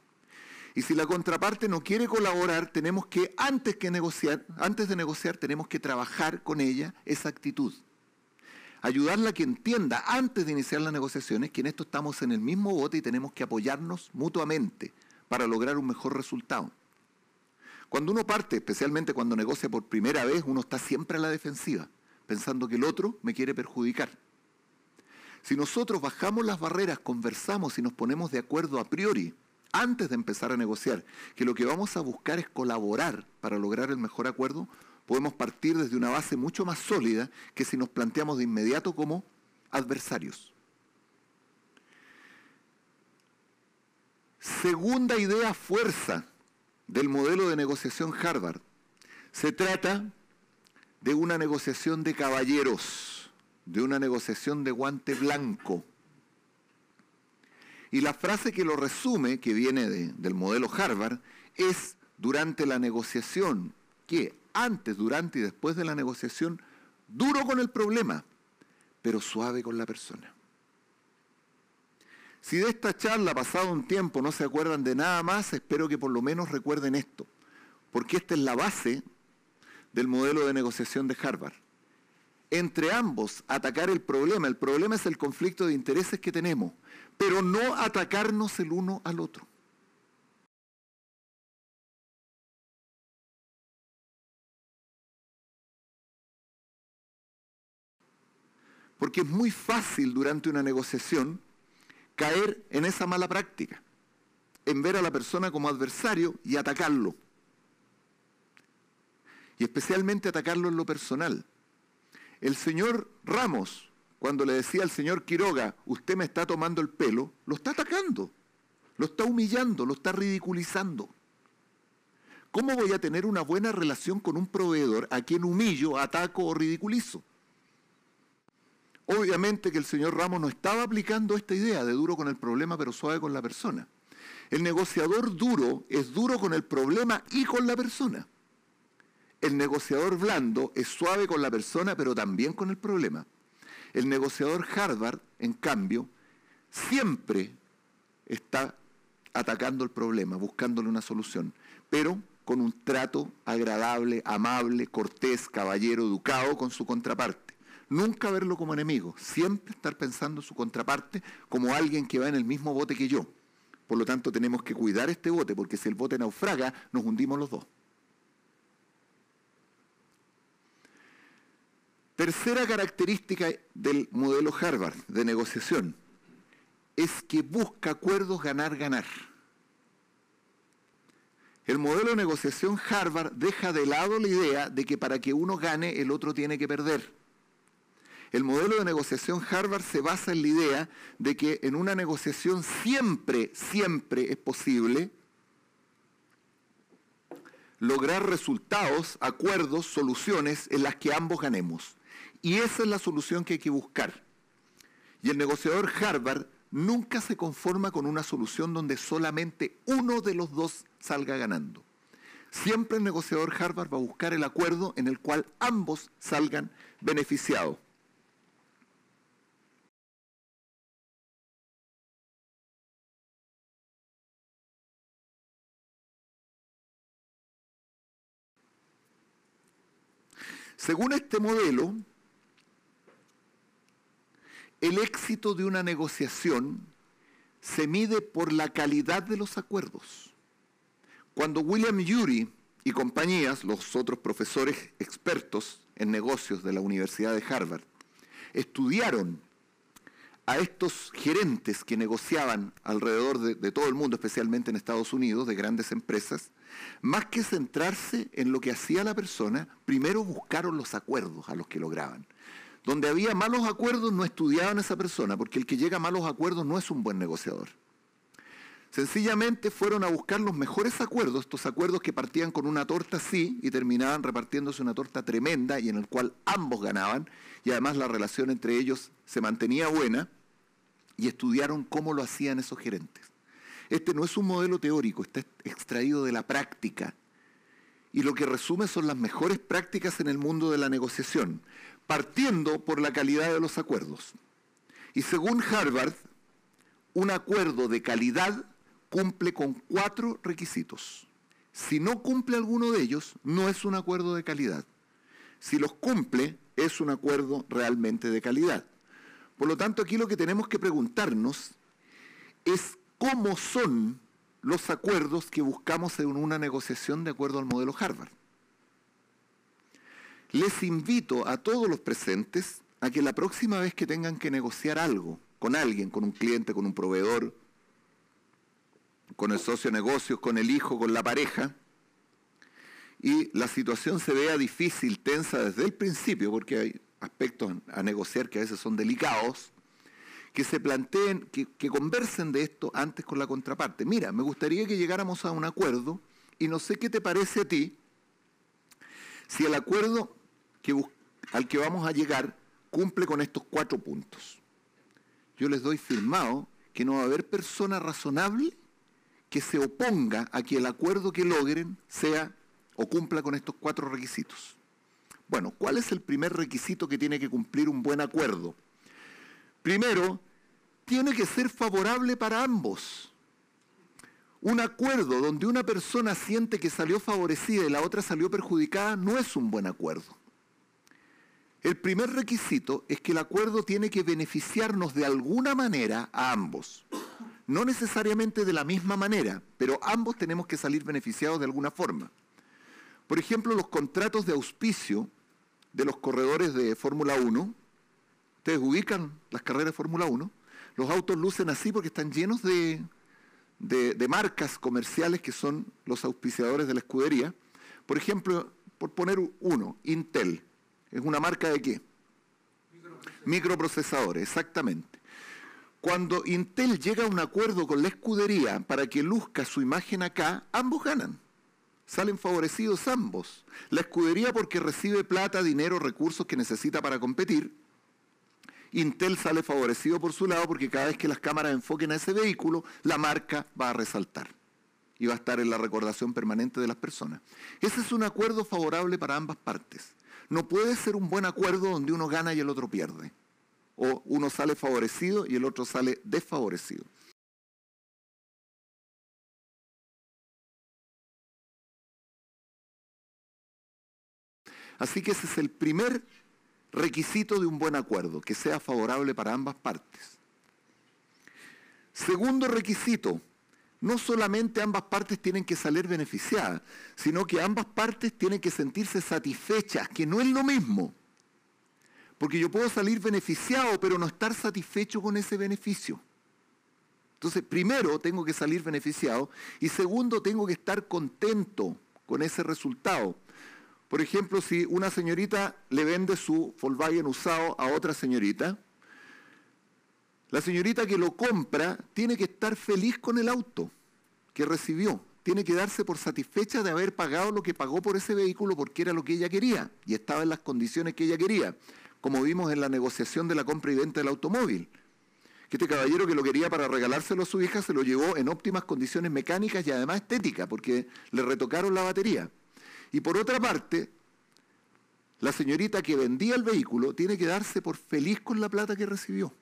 Y si la contraparte no quiere colaborar, tenemos que, antes que negociar, antes de negociar, tenemos que trabajar con ella esa actitud. Ayudarla a que entienda antes de iniciar las negociaciones que en esto estamos en el mismo bote y tenemos que apoyarnos mutuamente para lograr un mejor resultado. Cuando uno parte, especialmente cuando negocia por primera vez, uno está siempre a la defensiva, pensando que el otro me quiere perjudicar. Si nosotros bajamos las barreras, conversamos y nos ponemos de acuerdo a priori, antes de empezar a negociar, que lo que vamos a buscar es colaborar para lograr el mejor acuerdo, podemos partir desde una base mucho más sólida que si nos planteamos de inmediato como adversarios. Segunda idea fuerza del modelo de negociación Harvard. Se trata de una negociación de caballeros, de una negociación de guante blanco. Y la frase que lo resume, que viene del modelo Harvard, es durante la negociación, que antes, durante y después de la negociación, duro con el problema, pero suave con la persona. Si de esta charla, pasado un tiempo, no se acuerdan de nada más, espero que por lo menos recuerden esto, porque esta es la base del modelo de negociación de Harvard entre ambos atacar el problema. El problema es el conflicto de intereses que tenemos, pero no atacarnos el uno al otro. Porque es muy fácil durante una negociación caer en esa mala práctica, en ver a la persona como adversario y atacarlo. Y especialmente atacarlo en lo personal. El señor Ramos, cuando le decía al señor Quiroga, usted me está tomando el pelo, lo está atacando, lo está humillando, lo está ridiculizando. ¿Cómo voy a tener una buena relación con un proveedor a quien humillo, ataco o ridiculizo? Obviamente que el señor Ramos no estaba aplicando esta idea de duro con el problema pero suave con la persona. El negociador duro es duro con el problema y con la persona. El negociador blando es suave con la persona, pero también con el problema. El negociador Harvard, en cambio, siempre está atacando el problema, buscándole una solución, pero con un trato agradable, amable, cortés, caballero, educado con su contraparte. Nunca verlo como enemigo, siempre estar pensando en su contraparte como alguien que va en el mismo bote que yo. Por lo tanto, tenemos que cuidar este bote, porque si el bote naufraga, nos hundimos los dos. Tercera característica del modelo Harvard de negociación es que busca acuerdos ganar-ganar. El modelo de negociación Harvard deja de lado la idea de que para que uno gane el otro tiene que perder. El modelo de negociación Harvard se basa en la idea de que en una negociación siempre, siempre es posible lograr resultados, acuerdos, soluciones en las que ambos ganemos. Y esa es la solución que hay que buscar. Y el negociador Harvard nunca se conforma con una solución donde solamente uno de los dos salga ganando. Siempre el negociador Harvard va a buscar el acuerdo en el cual ambos salgan beneficiados. Según este modelo, el éxito de una negociación se mide por la calidad de los acuerdos. Cuando William Ury y compañías, los otros profesores expertos en negocios de la Universidad de Harvard, estudiaron a estos gerentes que negociaban alrededor de, de, todo el mundo, especialmente en Estados Unidos, de grandes empresas, más que centrarse en lo que hacía la persona, primero buscaron los acuerdos a los que lograban. Donde había malos acuerdos no estudiaban a esa persona, porque el que llega a malos acuerdos no es un buen negociador. Sencillamente fueron a buscar los mejores acuerdos, estos acuerdos que partían con una torta así y terminaban repartiéndose una torta tremenda y en el cual ambos ganaban y además la relación entre ellos se mantenía buena y estudiaron cómo lo hacían esos gerentes. Este no es un modelo teórico, está extraído de la práctica y lo que resume son las mejores prácticas en el mundo de la negociación, partiendo por la calidad de los acuerdos. Y según Harvard, un acuerdo de calidad cumple con cuatro requisitos. Si no cumple alguno de ellos, no es un acuerdo de calidad. Si los cumple, es un acuerdo realmente de calidad. Por lo tanto, aquí lo que tenemos que preguntarnos es cómo son los acuerdos que buscamos en una negociación de acuerdo al modelo Harvard. Les invito a todos los presentes a que la próxima vez que tengan que negociar algo con alguien, con un cliente, con un proveedor, con el socio de negocios, con el hijo, con la pareja, y la situación se vea difícil, tensa desde el principio, porque hay aspectos a negociar que a veces son delicados, que se planteen, que, que, conversen de esto antes con la contraparte. Mira, me gustaría que llegáramos a un acuerdo y no sé qué te parece a ti si el acuerdo que, al que vamos a llegar cumple con estos cuatro puntos. Yo les doy firmado que no va a haber persona razonable que se oponga a que el acuerdo que logren sea o cumpla con estos cuatro requisitos. Bueno, ¿cuál es el primer requisito que tiene que cumplir un buen acuerdo? Primero, tiene que ser favorable para ambos. Un acuerdo donde una persona siente que salió favorecida y la otra salió perjudicada no es un buen acuerdo. El primer requisito es que el acuerdo tiene que beneficiarnos de alguna manera a ambos. No necesariamente de la misma manera, pero ambos tenemos que salir beneficiados de alguna forma. Por ejemplo, los contratos de auspicio de los corredores de Fórmula 1, ustedes ubican las carreras de Fórmula 1, los autos lucen así porque están llenos de, de, de, marcas comerciales que son los auspiciadores de la escudería. Por ejemplo, por poner uno, Intel. ¿Es una marca de qué? Microprocesadores, exactamente. Cuando Intel llega a un acuerdo con la escudería para que luzca su imagen acá, ambos ganan. Salen favorecidos ambos. La escudería porque recibe plata, dinero, recursos que necesita para competir, Intel sale favorecido por su lado porque cada vez que las cámaras enfoquen a ese vehículo, la marca va a resaltar y va a estar en la recordación permanente de las personas. Ese es un acuerdo favorable para ambas partes. No puede ser un buen acuerdo donde uno gana y el otro pierde. O uno sale favorecido y el otro sale desfavorecido. Así que ese es el primer requisito de un buen acuerdo, que sea favorable para ambas partes. Segundo requisito, no solamente ambas partes tienen que salir beneficiadas, sino que ambas partes tienen que sentirse satisfechas, que no es lo mismo. Porque yo puedo salir beneficiado, pero no estar satisfecho con ese beneficio. Entonces, primero tengo que salir beneficiado y segundo tengo que estar contento con ese resultado. Por ejemplo, si una señorita le vende su Volkswagen usado a otra señorita, la señorita que lo compra tiene que estar feliz con el auto que recibió. Tiene que darse por satisfecha de haber pagado lo que pagó por ese vehículo porque era lo que ella quería y estaba en las condiciones que ella quería, como vimos en la negociación de la compra y venta del automóvil. Que este caballero que lo quería para regalárselo a su hija se lo llevó en óptimas condiciones mecánicas y además estéticas porque le retocaron la batería. Y por otra parte, la señorita que vendía el vehículo tiene que darse por feliz con la plata que recibió.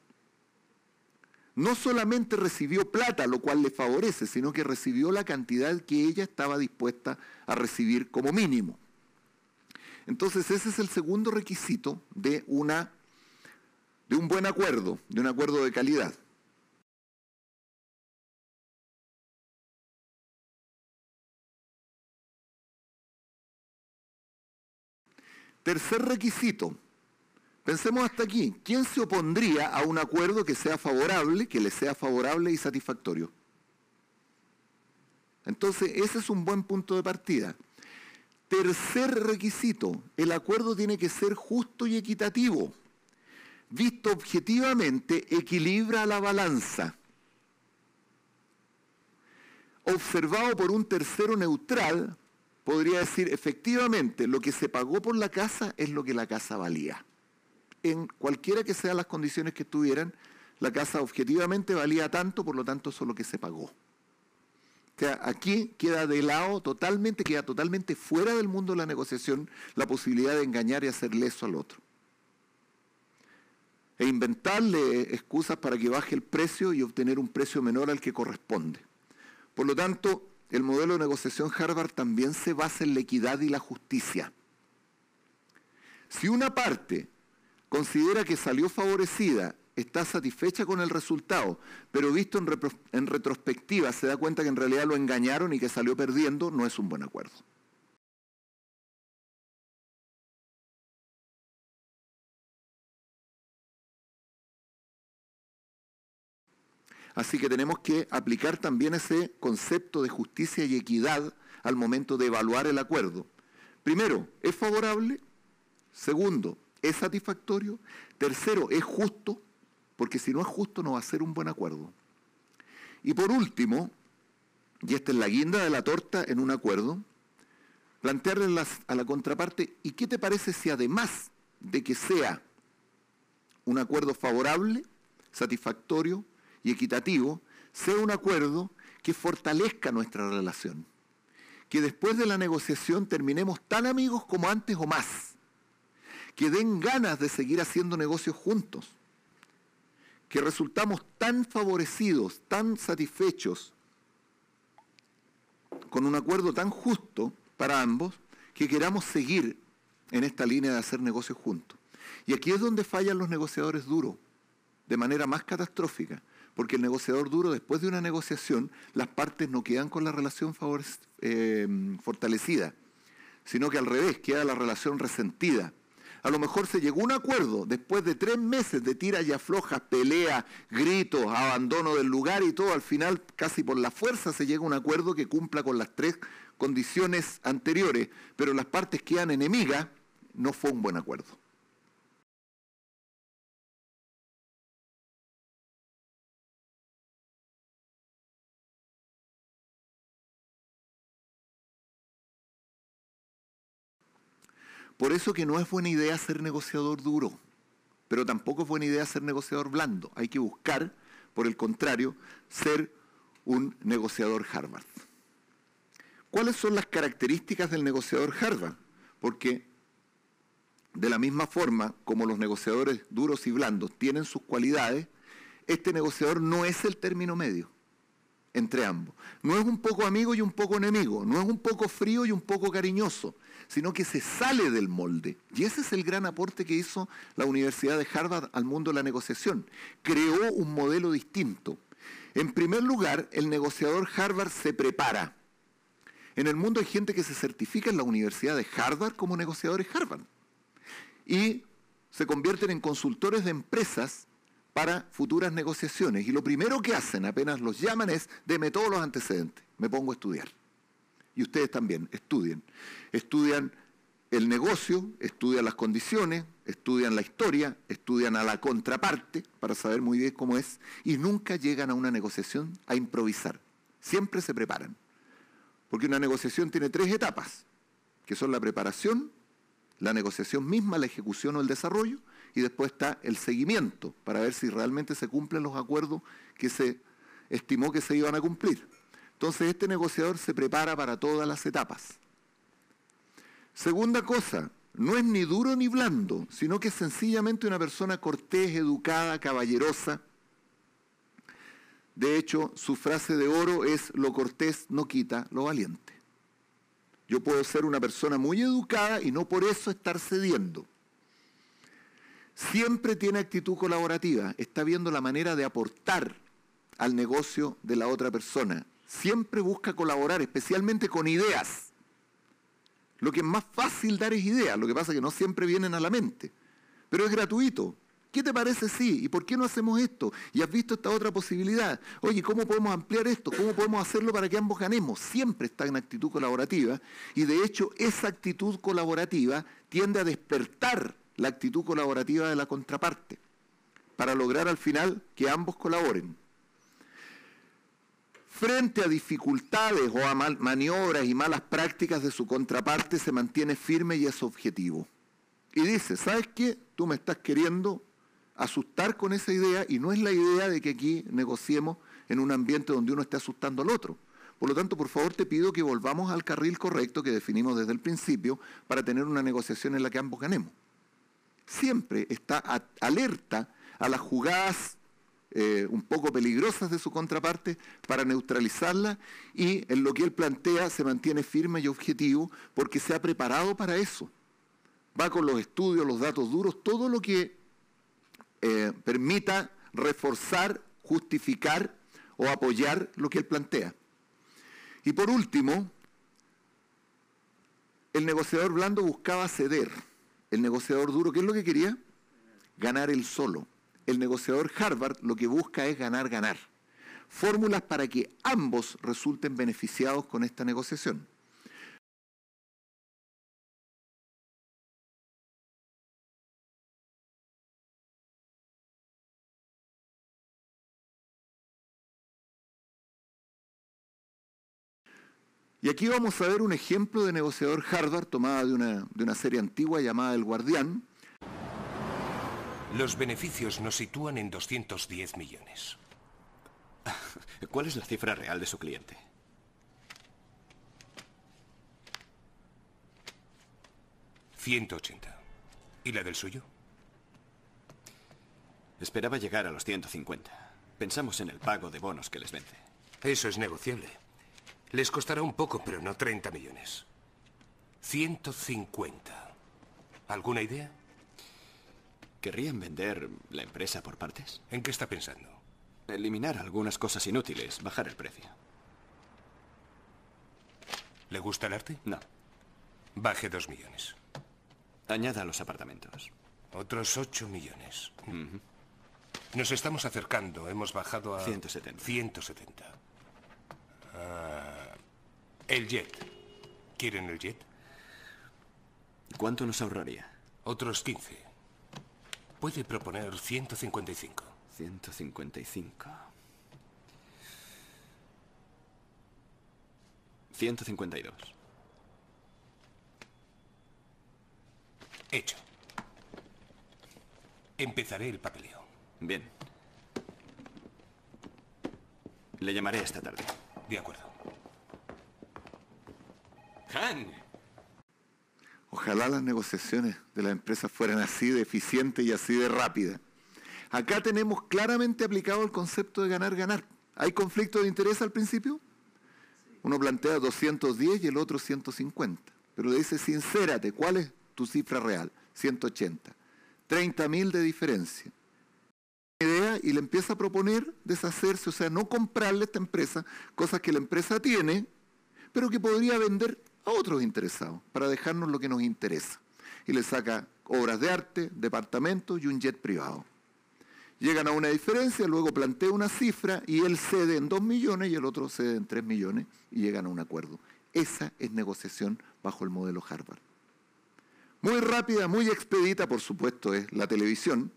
No solamente recibió plata, lo cual le favorece, sino que recibió la cantidad que ella estaba dispuesta a recibir como mínimo. Entonces ese es el segundo requisito de, una, de un buen acuerdo, de un acuerdo de calidad. Tercer requisito. Pensemos hasta aquí. ¿Quién se opondría a un acuerdo que sea favorable, que le sea favorable y satisfactorio? Entonces, ese es un buen punto de partida. Tercer requisito, el acuerdo tiene que ser justo y equitativo. Visto objetivamente, equilibra la balanza. Observado por un tercero neutral, podría decir, efectivamente, lo que se pagó por la casa es lo que la casa valía. En cualquiera que sean las condiciones que estuvieran, la casa objetivamente valía tanto, por lo tanto, eso es lo que se pagó. O sea, aquí queda de lado totalmente, queda totalmente fuera del mundo de la negociación la posibilidad de engañar y hacer leso al otro. E inventarle excusas para que baje el precio y obtener un precio menor al que corresponde. Por lo tanto, el modelo de negociación Harvard también se basa en la equidad y la justicia. Si una parte considera que salió favorecida, está satisfecha con el resultado, pero visto en, retrospectiva se da cuenta que en realidad lo engañaron y que salió perdiendo, no es un buen acuerdo. Así que tenemos que aplicar también ese concepto de justicia y equidad al momento de evaluar el acuerdo. Primero, ¿es favorable? Segundo, ¿es satisfactorio? Tercero, ¿es justo? Porque si no es justo no va a ser un buen acuerdo. Y por último, y esta es la guinda de la torta en un acuerdo, plantearle a la contraparte, ¿y qué te parece si además de que sea un acuerdo favorable, satisfactorio, y equitativo sea un acuerdo que fortalezca nuestra relación. Que después de la negociación terminemos tan amigos como antes o más. Que den ganas de seguir haciendo negocios juntos. Que resultamos tan favorecidos, tan satisfechos con un acuerdo tan justo para ambos que queramos seguir en esta línea de hacer negocios juntos. Y aquí es donde fallan los negociadores duros, de manera más catastrófica, porque el negociador duro, después de una negociación, las partes no quedan con la relación eh, fortalecida, sino que al revés, queda la relación resentida. A lo mejor se llegó a un acuerdo después de tres meses de tiras y aflojas, pelea, gritos, abandono del lugar y todo. Al final, casi por la fuerza, se llega a un acuerdo que cumpla con las tres condiciones anteriores, pero las partes quedan enemigas, no fue un buen acuerdo. Por eso que no es buena idea ser negociador duro, pero tampoco es buena idea ser negociador blando. Hay que buscar, por el contrario, ser un negociador Harvard. ¿Cuáles son las características del negociador Harvard? Porque de la misma forma como los negociadores duros y blandos tienen sus cualidades, este negociador no es el término medio entre ambos. No es un poco amigo y un poco enemigo, no es un poco frío y un poco cariñoso, sino que se sale del molde. Y ese es el gran aporte que hizo la Universidad de Harvard al mundo de la negociación. Creó un modelo distinto. En primer lugar, el negociador Harvard se prepara. En el mundo hay gente que se certifica en la Universidad de Harvard como negociadores Harvard. Y se convierten en consultores de empresas para futuras negociaciones. Y lo primero que hacen apenas los llaman es, deme todos los antecedentes, me pongo a estudiar y ustedes también estudien. Estudian el negocio, estudian las condiciones, estudian la historia, estudian a la contraparte para saber muy bien cómo es y nunca llegan a una negociación a improvisar. Siempre se preparan. Porque una negociación tiene tres etapas, que son la preparación, la negociación misma, la ejecución o el desarrollo, y después está el seguimiento para ver si realmente se cumplen los acuerdos que se estimó que se iban a cumplir. Entonces este negociador se prepara para todas las etapas. Segunda cosa, no es ni duro ni blando, sino que es sencillamente una persona cortés, educada, caballerosa. De hecho, su frase de oro es lo cortés no quita lo valiente. Yo puedo ser una persona muy educada y no por eso estar cediendo. Siempre tiene actitud colaborativa, está viendo la manera de aportar al negocio de la otra persona siempre busca colaborar, especialmente con ideas. Lo que es más fácil dar es ideas, lo que pasa es que no siempre vienen a la mente. Pero es gratuito. ¿Qué te parece sí? ¿Y por qué no hacemos esto? ¿Y has visto esta otra posibilidad? Oye, ¿cómo podemos ampliar esto? ¿Cómo podemos hacerlo para que ambos ganemos? Siempre está en actitud colaborativa y de hecho esa actitud colaborativa tiende a despertar la actitud colaborativa de la contraparte para lograr al final que ambos colaboren. Frente a dificultades o a maniobras y malas prácticas de su contraparte se mantiene firme y es objetivo. Y dice, ¿sabes qué? Tú me estás queriendo asustar con esa idea y no es la idea de que aquí negociemos en un ambiente donde uno esté asustando al otro. Por lo tanto, por favor, te pido que volvamos al carril correcto que definimos desde el principio para tener una negociación en la que ambos ganemos. Siempre está alerta a las jugadas eh, un poco peligrosas de su contraparte para neutralizarla y en lo que él plantea se mantiene firme y objetivo porque se ha preparado para eso. Va con los estudios, los datos duros, todo lo que eh, permita reforzar, justificar o apoyar lo que él plantea. Y por último, el negociador blando buscaba ceder. El negociador duro, ¿qué es lo que quería? Ganar el solo. El negociador Harvard lo que busca es ganar, ganar. Fórmulas para que ambos resulten beneficiados con esta negociación. Y aquí vamos a ver un ejemplo de negociador Harvard tomada de una, de una serie antigua llamada El Guardián. Los beneficios nos sitúan en 210 millones. ¿Cuál es la cifra real de su cliente? ¿180? ¿Y la del suyo? Esperaba llegar a los 150. Pensamos en el pago de bonos que les vence. Eso es negociable. Les costará un poco, pero no 30 millones. 150. ¿Alguna idea? ¿Querrían vender la empresa por partes? ¿En qué está pensando? Eliminar algunas cosas inútiles, bajar el precio. ¿Le gusta el arte? No. Baje dos millones. Añada los apartamentos. Otros ocho millones. Nos estamos acercando. Hemos bajado a... 170. 170. El jet. ¿Quieren el jet? ¿Cuánto nos ahorraría? Otros 15. Puede proponer 155. 155. 152. Hecho. Empezaré el papeleo. Bien. Le llamaré esta tarde. De acuerdo. Ojalá las negociaciones de la empresa fueran así de eficientes y así de rápidas. Acá tenemos claramente aplicado el concepto de ganar-ganar. ¿Hay conflicto de interés al principio? Uno plantea 210 y el otro 150. Pero le dice, sincérate, ¿cuál es tu cifra real? 180. 30 mil de diferencia. Idea y le empieza a proponer deshacerse, o sea, no comprarle a esta empresa cosas que la empresa tiene, pero que podría vender a otros interesados para dejarnos lo que nos interesa. Y le saca obras de arte, departamentos y un jet privado. Llegan a una diferencia, luego plantea una cifra y él cede en 2 millones y el otro cede en 3 millones y llegan a un acuerdo. Esa es negociación bajo el modelo Harvard. Muy rápida, muy expedita, por supuesto, es la televisión,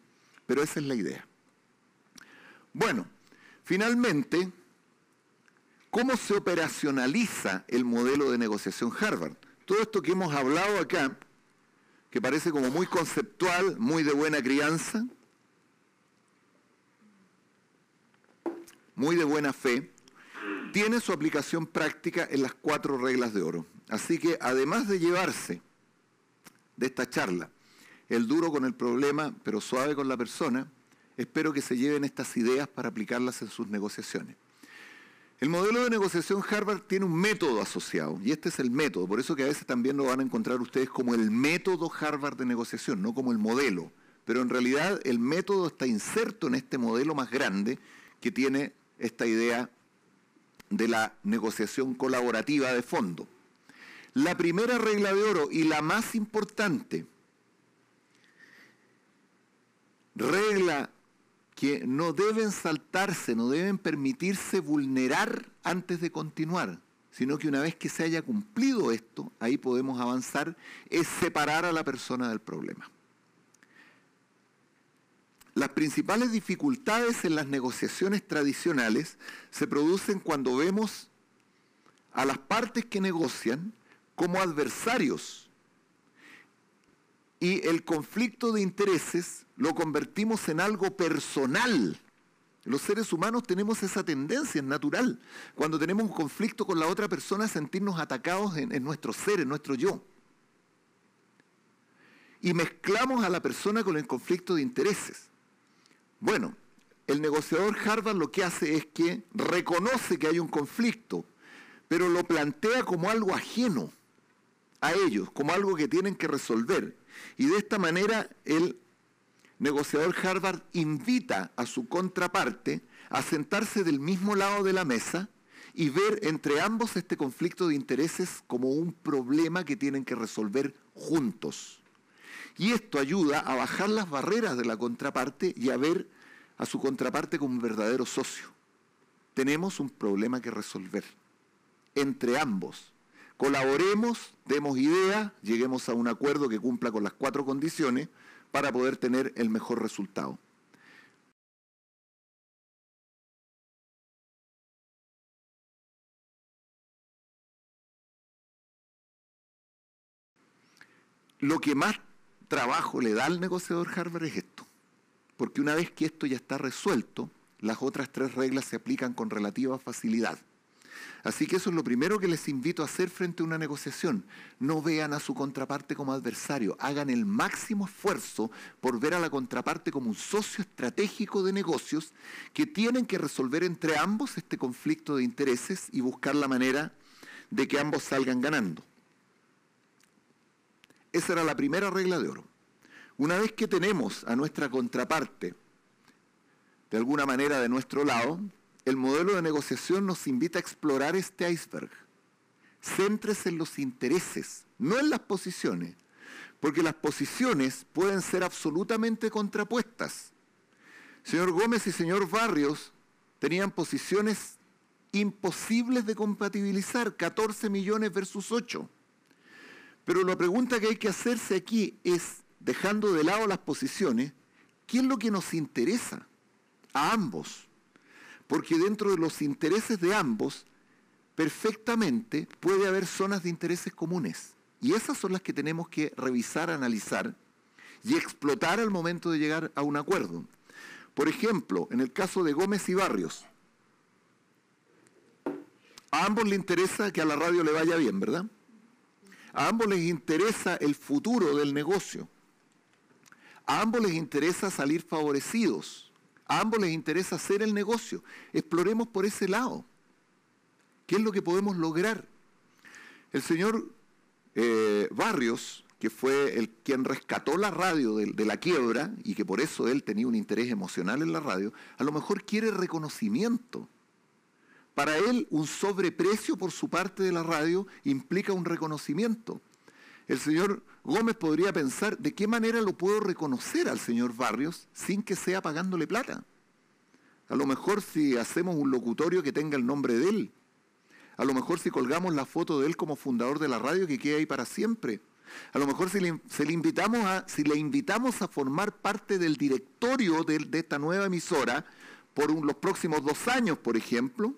pero esa es la idea. Bueno, finalmente, ¿Cómo se operacionaliza el modelo de negociación Harvard? Todo esto que hemos hablado acá, que parece como muy conceptual, muy de buena crianza, muy de buena fe, tiene su aplicación práctica en las cuatro reglas de oro. Así que además de llevarse de esta charla el duro con el problema, pero suave con la persona, espero que se lleven estas ideas para aplicarlas en sus negociaciones. El modelo de negociación Harvard tiene un método asociado, y este es el método, por eso que a veces también lo van a encontrar ustedes como el método Harvard de negociación, no como el modelo. Pero en realidad el método está inserto en este modelo más grande que tiene esta idea de la negociación colaborativa de fondo. La primera regla de oro y la más importante, regla que no deben saltarse, no deben permitirse vulnerar antes de continuar, sino que una vez que se haya cumplido esto, ahí podemos avanzar, es separar a la persona del problema. Las principales dificultades en las negociaciones tradicionales se producen cuando vemos a las partes que negocian como adversarios y el conflicto de intereses lo convertimos en algo personal. Los seres humanos tenemos esa tendencia, es natural. Cuando tenemos un conflicto con la otra persona, sentirnos atacados en, nuestro ser, en nuestro yo. Y mezclamos a la persona con el conflicto de intereses. Bueno, el negociador Harvard lo que hace es que reconoce que hay un conflicto, pero lo plantea como algo ajeno a ellos, como algo que tienen que resolver. Y de esta manera el negociador Harvard invita a su contraparte a sentarse del mismo lado de la mesa y ver entre ambos este conflicto de intereses como un problema que tienen que resolver juntos. Y esto ayuda a bajar las barreras de la contraparte y a ver a su contraparte como un verdadero socio. Tenemos un problema que resolver entre ambos. Colaboremos, demos ideas, lleguemos a un acuerdo que cumpla con las cuatro condiciones para poder tener el mejor resultado. Lo que más trabajo le da al negociador Harvard es esto, porque una vez que esto ya está resuelto, las otras tres reglas se aplican con relativa facilidad. Así que eso es lo primero que les invito a hacer frente a una negociación. No vean a su contraparte como adversario, hagan el máximo esfuerzo por ver a la contraparte como un socio estratégico de negocios que tienen que resolver entre ambos este conflicto de intereses y buscar la manera de que ambos salgan ganando. Esa era la primera regla de oro. Una vez que tenemos a nuestra contraparte de alguna manera de nuestro lado, el modelo de negociación nos invita a explorar este iceberg. Céntrese en los intereses, no en las posiciones, porque las posiciones pueden ser absolutamente contrapuestas. Señor Gómez y señor Barrios tenían posiciones imposibles de compatibilizar, 14 millones versus 8. Pero la pregunta que hay que hacerse aquí es, dejando de lado las posiciones, ¿qué es lo que nos interesa a ambos? Porque dentro de los intereses de ambos, perfectamente puede haber zonas de intereses comunes. Y esas son las que tenemos que revisar, analizar y explotar al momento de llegar a un acuerdo. Por ejemplo, en el caso de Gómez y Barrios, a ambos les interesa que a la radio le vaya bien, ¿verdad? A ambos les interesa el futuro del negocio. A ambos les interesa salir favorecidos. A ambos les interesa hacer el negocio. Exploremos por ese lado. ¿Qué es lo que podemos lograr? El señor eh, Barrios, que fue el quien rescató la radio de, de, la quiebra y que por eso él tenía un interés emocional en la radio, a lo mejor quiere reconocimiento. Para él, un sobreprecio por su parte de la radio implica un reconocimiento. El señor Gómez podría pensar de qué manera lo puedo reconocer al señor Barrios sin que sea pagándole plata. A lo mejor si hacemos un locutorio que tenga el nombre de él. A lo mejor si colgamos la foto de él como fundador de la radio que quede ahí para siempre. A lo mejor si le, invitamos a, si le invitamos a formar parte del directorio de, esta nueva emisora por los próximos dos años, por ejemplo.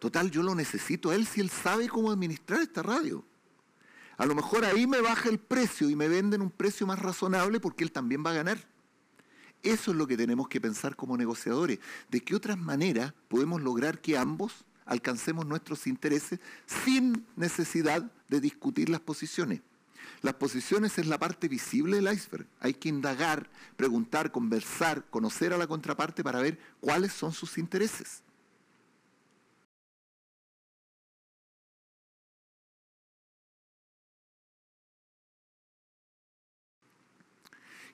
Total, yo lo necesito a él si él sabe cómo administrar esta radio. A lo mejor ahí me baja el precio y me venden un precio más razonable porque él también va a ganar. Eso es lo que tenemos que pensar como negociadores. ¿De qué otras maneras podemos lograr que ambos alcancemos nuestros intereses sin necesidad de discutir las posiciones? Las posiciones es la parte visible del iceberg. Hay que indagar, preguntar, conversar, conocer a la contraparte para ver cuáles son sus intereses.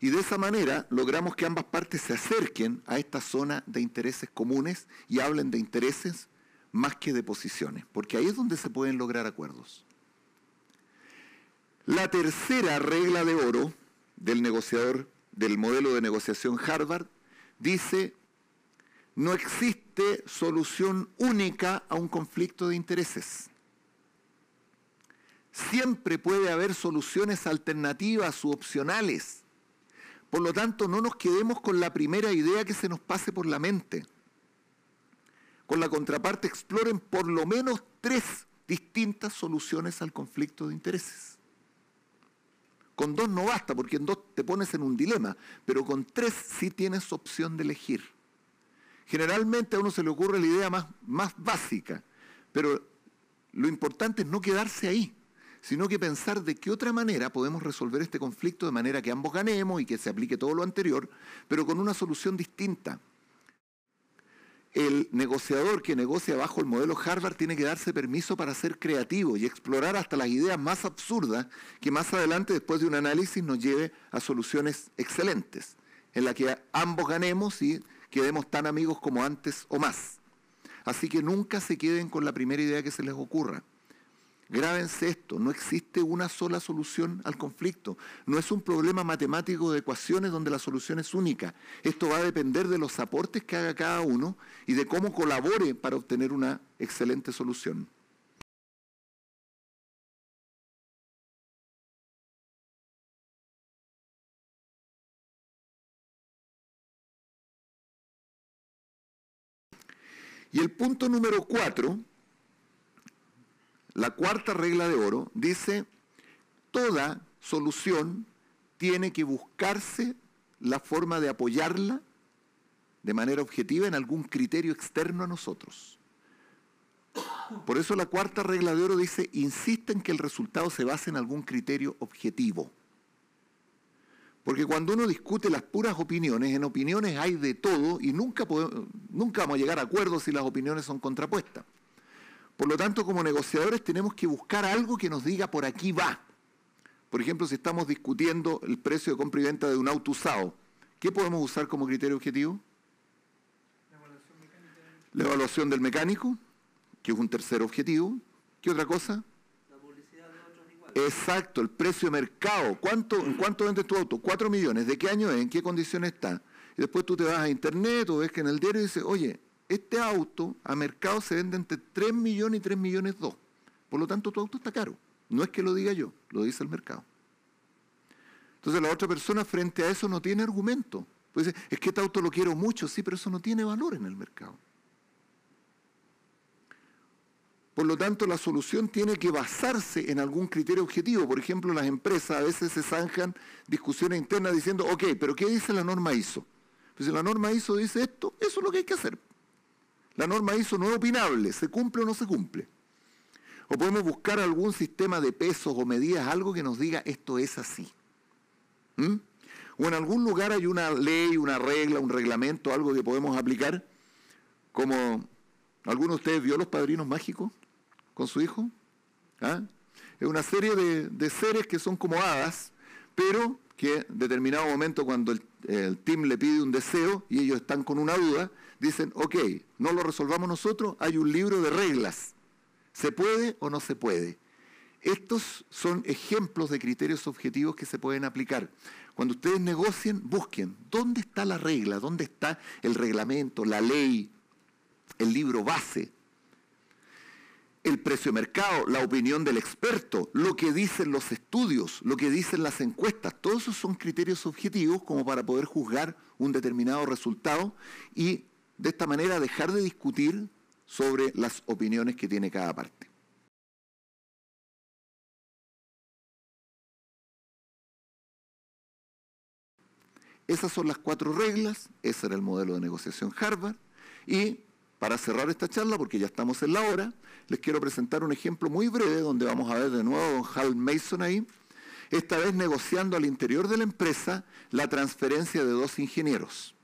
Y de esa manera logramos que ambas partes se acerquen a esta zona de intereses comunes y hablen de intereses más que de posiciones, porque ahí es donde se pueden lograr acuerdos. La tercera regla de oro del negociador, del modelo de negociación Harvard, dice, no existe solución única a un conflicto de intereses. Siempre puede haber soluciones alternativas u opcionales. Por lo tanto, no nos quedemos con la primera idea que se nos pase por la mente. Con la contraparte exploren por lo menos tres distintas soluciones al conflicto de intereses. Con dos no basta, porque en dos te pones en un dilema, pero con tres sí tienes opción de elegir. Generalmente a uno se le ocurre la idea más, más básica, pero lo importante es no quedarse ahí sino que pensar de qué otra manera podemos resolver este conflicto de manera que ambos ganemos y que se aplique todo lo anterior, pero con una solución distinta. El negociador que negocia bajo el modelo Harvard tiene que darse permiso para ser creativo y explorar hasta las ideas más absurdas que más adelante, después de un análisis, nos lleve a soluciones excelentes, en las que ambos ganemos y quedemos tan amigos como antes o más. Así que nunca se queden con la primera idea que se les ocurra. Grábense esto, no existe una sola solución al conflicto. No es un problema matemático de ecuaciones donde la solución es única. Esto va a depender de los aportes que haga cada uno y de cómo colabore para obtener una excelente solución. Y el punto número cuatro la cuarta regla de oro dice, toda solución tiene que buscarse la forma de apoyarla de manera objetiva en algún criterio externo a nosotros. Por eso la cuarta regla de oro dice, insiste en que el resultado se base en algún criterio objetivo. Porque cuando uno discute las puras opiniones, en opiniones hay de todo y nunca, nunca vamos a llegar a acuerdos si las opiniones son contrapuestas. Por lo tanto, como negociadores tenemos que buscar algo que nos diga por aquí va. Por ejemplo, si estamos discutiendo el precio de compra y venta de un auto usado, ¿qué podemos usar como criterio objetivo? La evaluación, del mecánico, que es un tercer objetivo. ¿Qué otra cosa? La publicidad de otros iguales. Exacto, el precio de mercado. ¿Cuánto, ¿En cuánto vendes tu auto? Cuatro millones. ¿De qué año es? ¿En qué condiciones está? Y después tú te vas a internet o ves que en el diario dice, oye, este auto a mercado se vende entre 3 millones y 3 millones 2. Por lo tanto, tu auto está caro. No es que lo diga yo, lo dice el mercado. Entonces la otra persona frente a eso no tiene argumento. Pues es que este auto lo quiero mucho, sí, pero eso no tiene valor en el mercado. Por lo tanto, la solución tiene que basarse en algún criterio objetivo. Por ejemplo, las empresas a veces se zanjan discusiones internas diciendo, ok, pero ¿qué dice la norma ISO? Pues si la norma ISO dice esto, eso es lo que hay que hacer. La norma ISO no es opinable, se cumple o no se cumple. O podemos buscar algún sistema de pesos o medidas, algo que nos diga esto es así. ¿Mm? O en algún lugar hay una ley, una regla, un reglamento, algo que podemos aplicar, como alguno de ustedes vio los padrinos mágicos con su hijo. ¿Ah? Es una serie de, seres que son como hadas, pero que en determinado momento cuando el, el team le pide un deseo y ellos están con una duda, dicen, ok, no lo resolvamos nosotros, hay un libro de reglas. ¿Se puede o no se puede? Estos son ejemplos de criterios objetivos que se pueden aplicar. Cuando ustedes negocien, busquen dónde está la regla, dónde está el reglamento, la ley, el libro base, el precio de mercado, la opinión del experto, lo que dicen los estudios, lo que dicen las encuestas. Todos esos son criterios objetivos como para poder juzgar un determinado resultado y de esta manera dejar de discutir sobre las opiniones que tiene cada parte. Esas son las cuatro reglas, ese era el modelo de negociación Harvard y para cerrar esta charla, porque ya estamos en la hora, les quiero presentar un ejemplo muy breve donde vamos a ver de nuevo a don Hal Mason ahí, esta vez negociando al interior de la empresa la transferencia de dos ingenieros.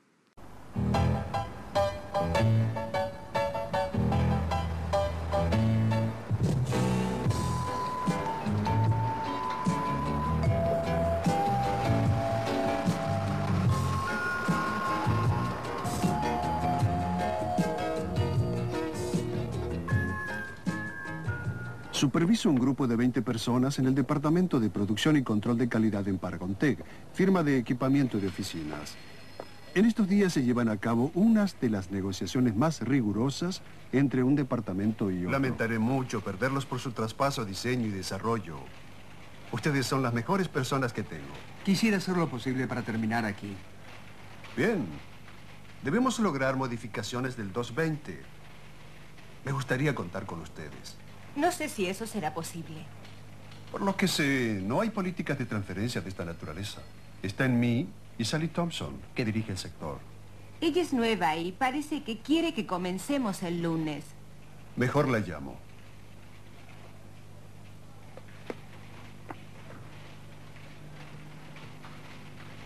Superviso un grupo de 20 personas en el Departamento de Producción y Control de Calidad en Paragontec, firma de equipamiento de oficinas. En estos días se llevan a cabo unas de las negociaciones más rigurosas entre un departamento y otro. Lamentaré mucho perderlos por su traspaso a diseño y desarrollo. Ustedes son las mejores personas que tengo. Quisiera hacer lo posible para terminar aquí. Bien. Debemos lograr modificaciones del 220. Me gustaría contar con ustedes. No sé si eso será posible. Por lo que sé, no hay políticas de transferencia de esta naturaleza. Está en mí y Sally Thompson, que dirige el sector. Ella es nueva y parece que quiere que comencemos el lunes. Mejor la llamo.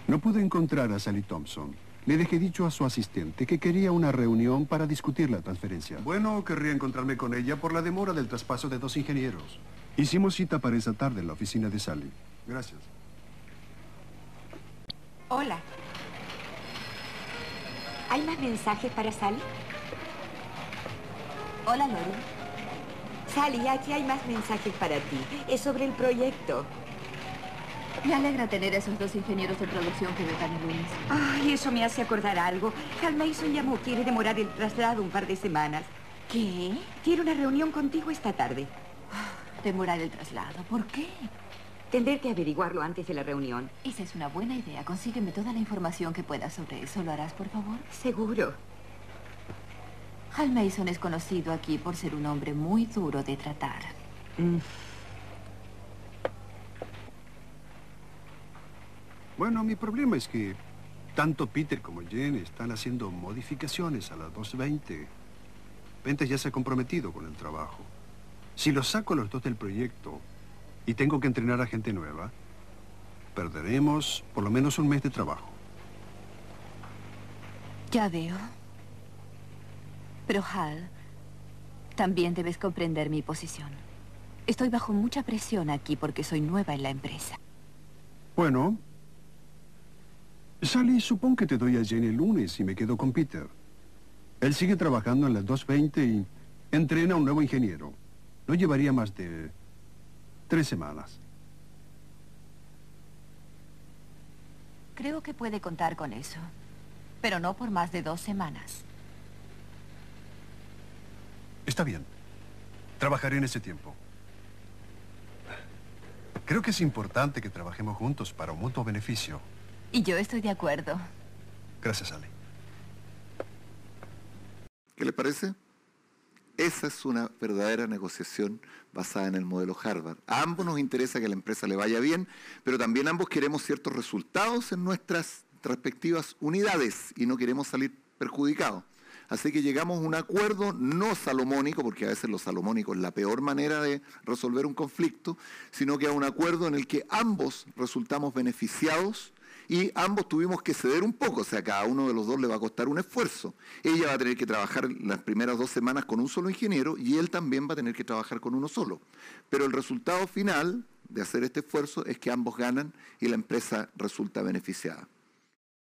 No pude encontrar a Sally Thompson. Le dejé dicho a su asistente que quería una reunión para discutir la transferencia. Bueno, querría encontrarme con ella por la demora del traspaso de dos ingenieros. Hicimos cita para esa tarde en la oficina de Sally. Gracias. Hola. ¿Hay más mensajes para Sally? Hola, Lori. Sally, aquí hay más mensajes para ti. Es sobre el proyecto. Me alegra tener a esos dos ingenieros de producción que vetan el lunes. Ay, eso me hace acordar algo. Hal Mason llamó, quiere demorar el traslado un par de semanas. ¿Qué? Quiere una reunión contigo esta tarde. Demorar el traslado, ¿por qué? Tendré que averiguarlo antes de la reunión. Esa es una buena idea. Consígueme toda la información que puedas sobre eso. ¿Lo harás, por favor? Seguro. Hal Mason es conocido aquí por ser un hombre muy duro de tratar. Mm. Bueno, mi problema es que tanto Peter como Jen están haciendo modificaciones a las 2.20. Pentes ya se ha comprometido con el trabajo. Si los saco los dos del proyecto y tengo que entrenar a gente nueva, perderemos por lo menos un mes de trabajo. Ya veo. Pero Hal, también debes comprender mi posición. Estoy bajo mucha presión aquí porque soy nueva en la empresa. Bueno, Sally, supón que te doy a Jenny el lunes y me quedo con Peter. Él sigue trabajando en las 2.20 y entrena a un nuevo ingeniero. No llevaría más de tres semanas. Creo que puede contar con eso. Pero no por más de dos semanas. Está bien. Trabajaré en ese tiempo. Creo que es importante que trabajemos juntos para un mutuo beneficio. Y yo estoy de acuerdo. Gracias, Ale. ¿Qué le parece? Esa es una verdadera negociación basada en el modelo Harvard. A ambos nos interesa que la empresa le vaya bien, pero también ambos queremos ciertos resultados en nuestras respectivas unidades y no queremos salir perjudicados. Así que llegamos a un acuerdo no salomónico, porque a veces lo salomónico es la peor manera de resolver un conflicto, sino que a un acuerdo en el que ambos resultamos beneficiados y ambos tuvimos que ceder un poco, o sea, cada uno de los dos le va a costar un esfuerzo. Ella va a tener que trabajar las primeras dos semanas con un solo ingeniero y él también va a tener que trabajar con uno solo. Pero el resultado final de hacer este esfuerzo es que ambos ganan y la empresa resulta beneficiada.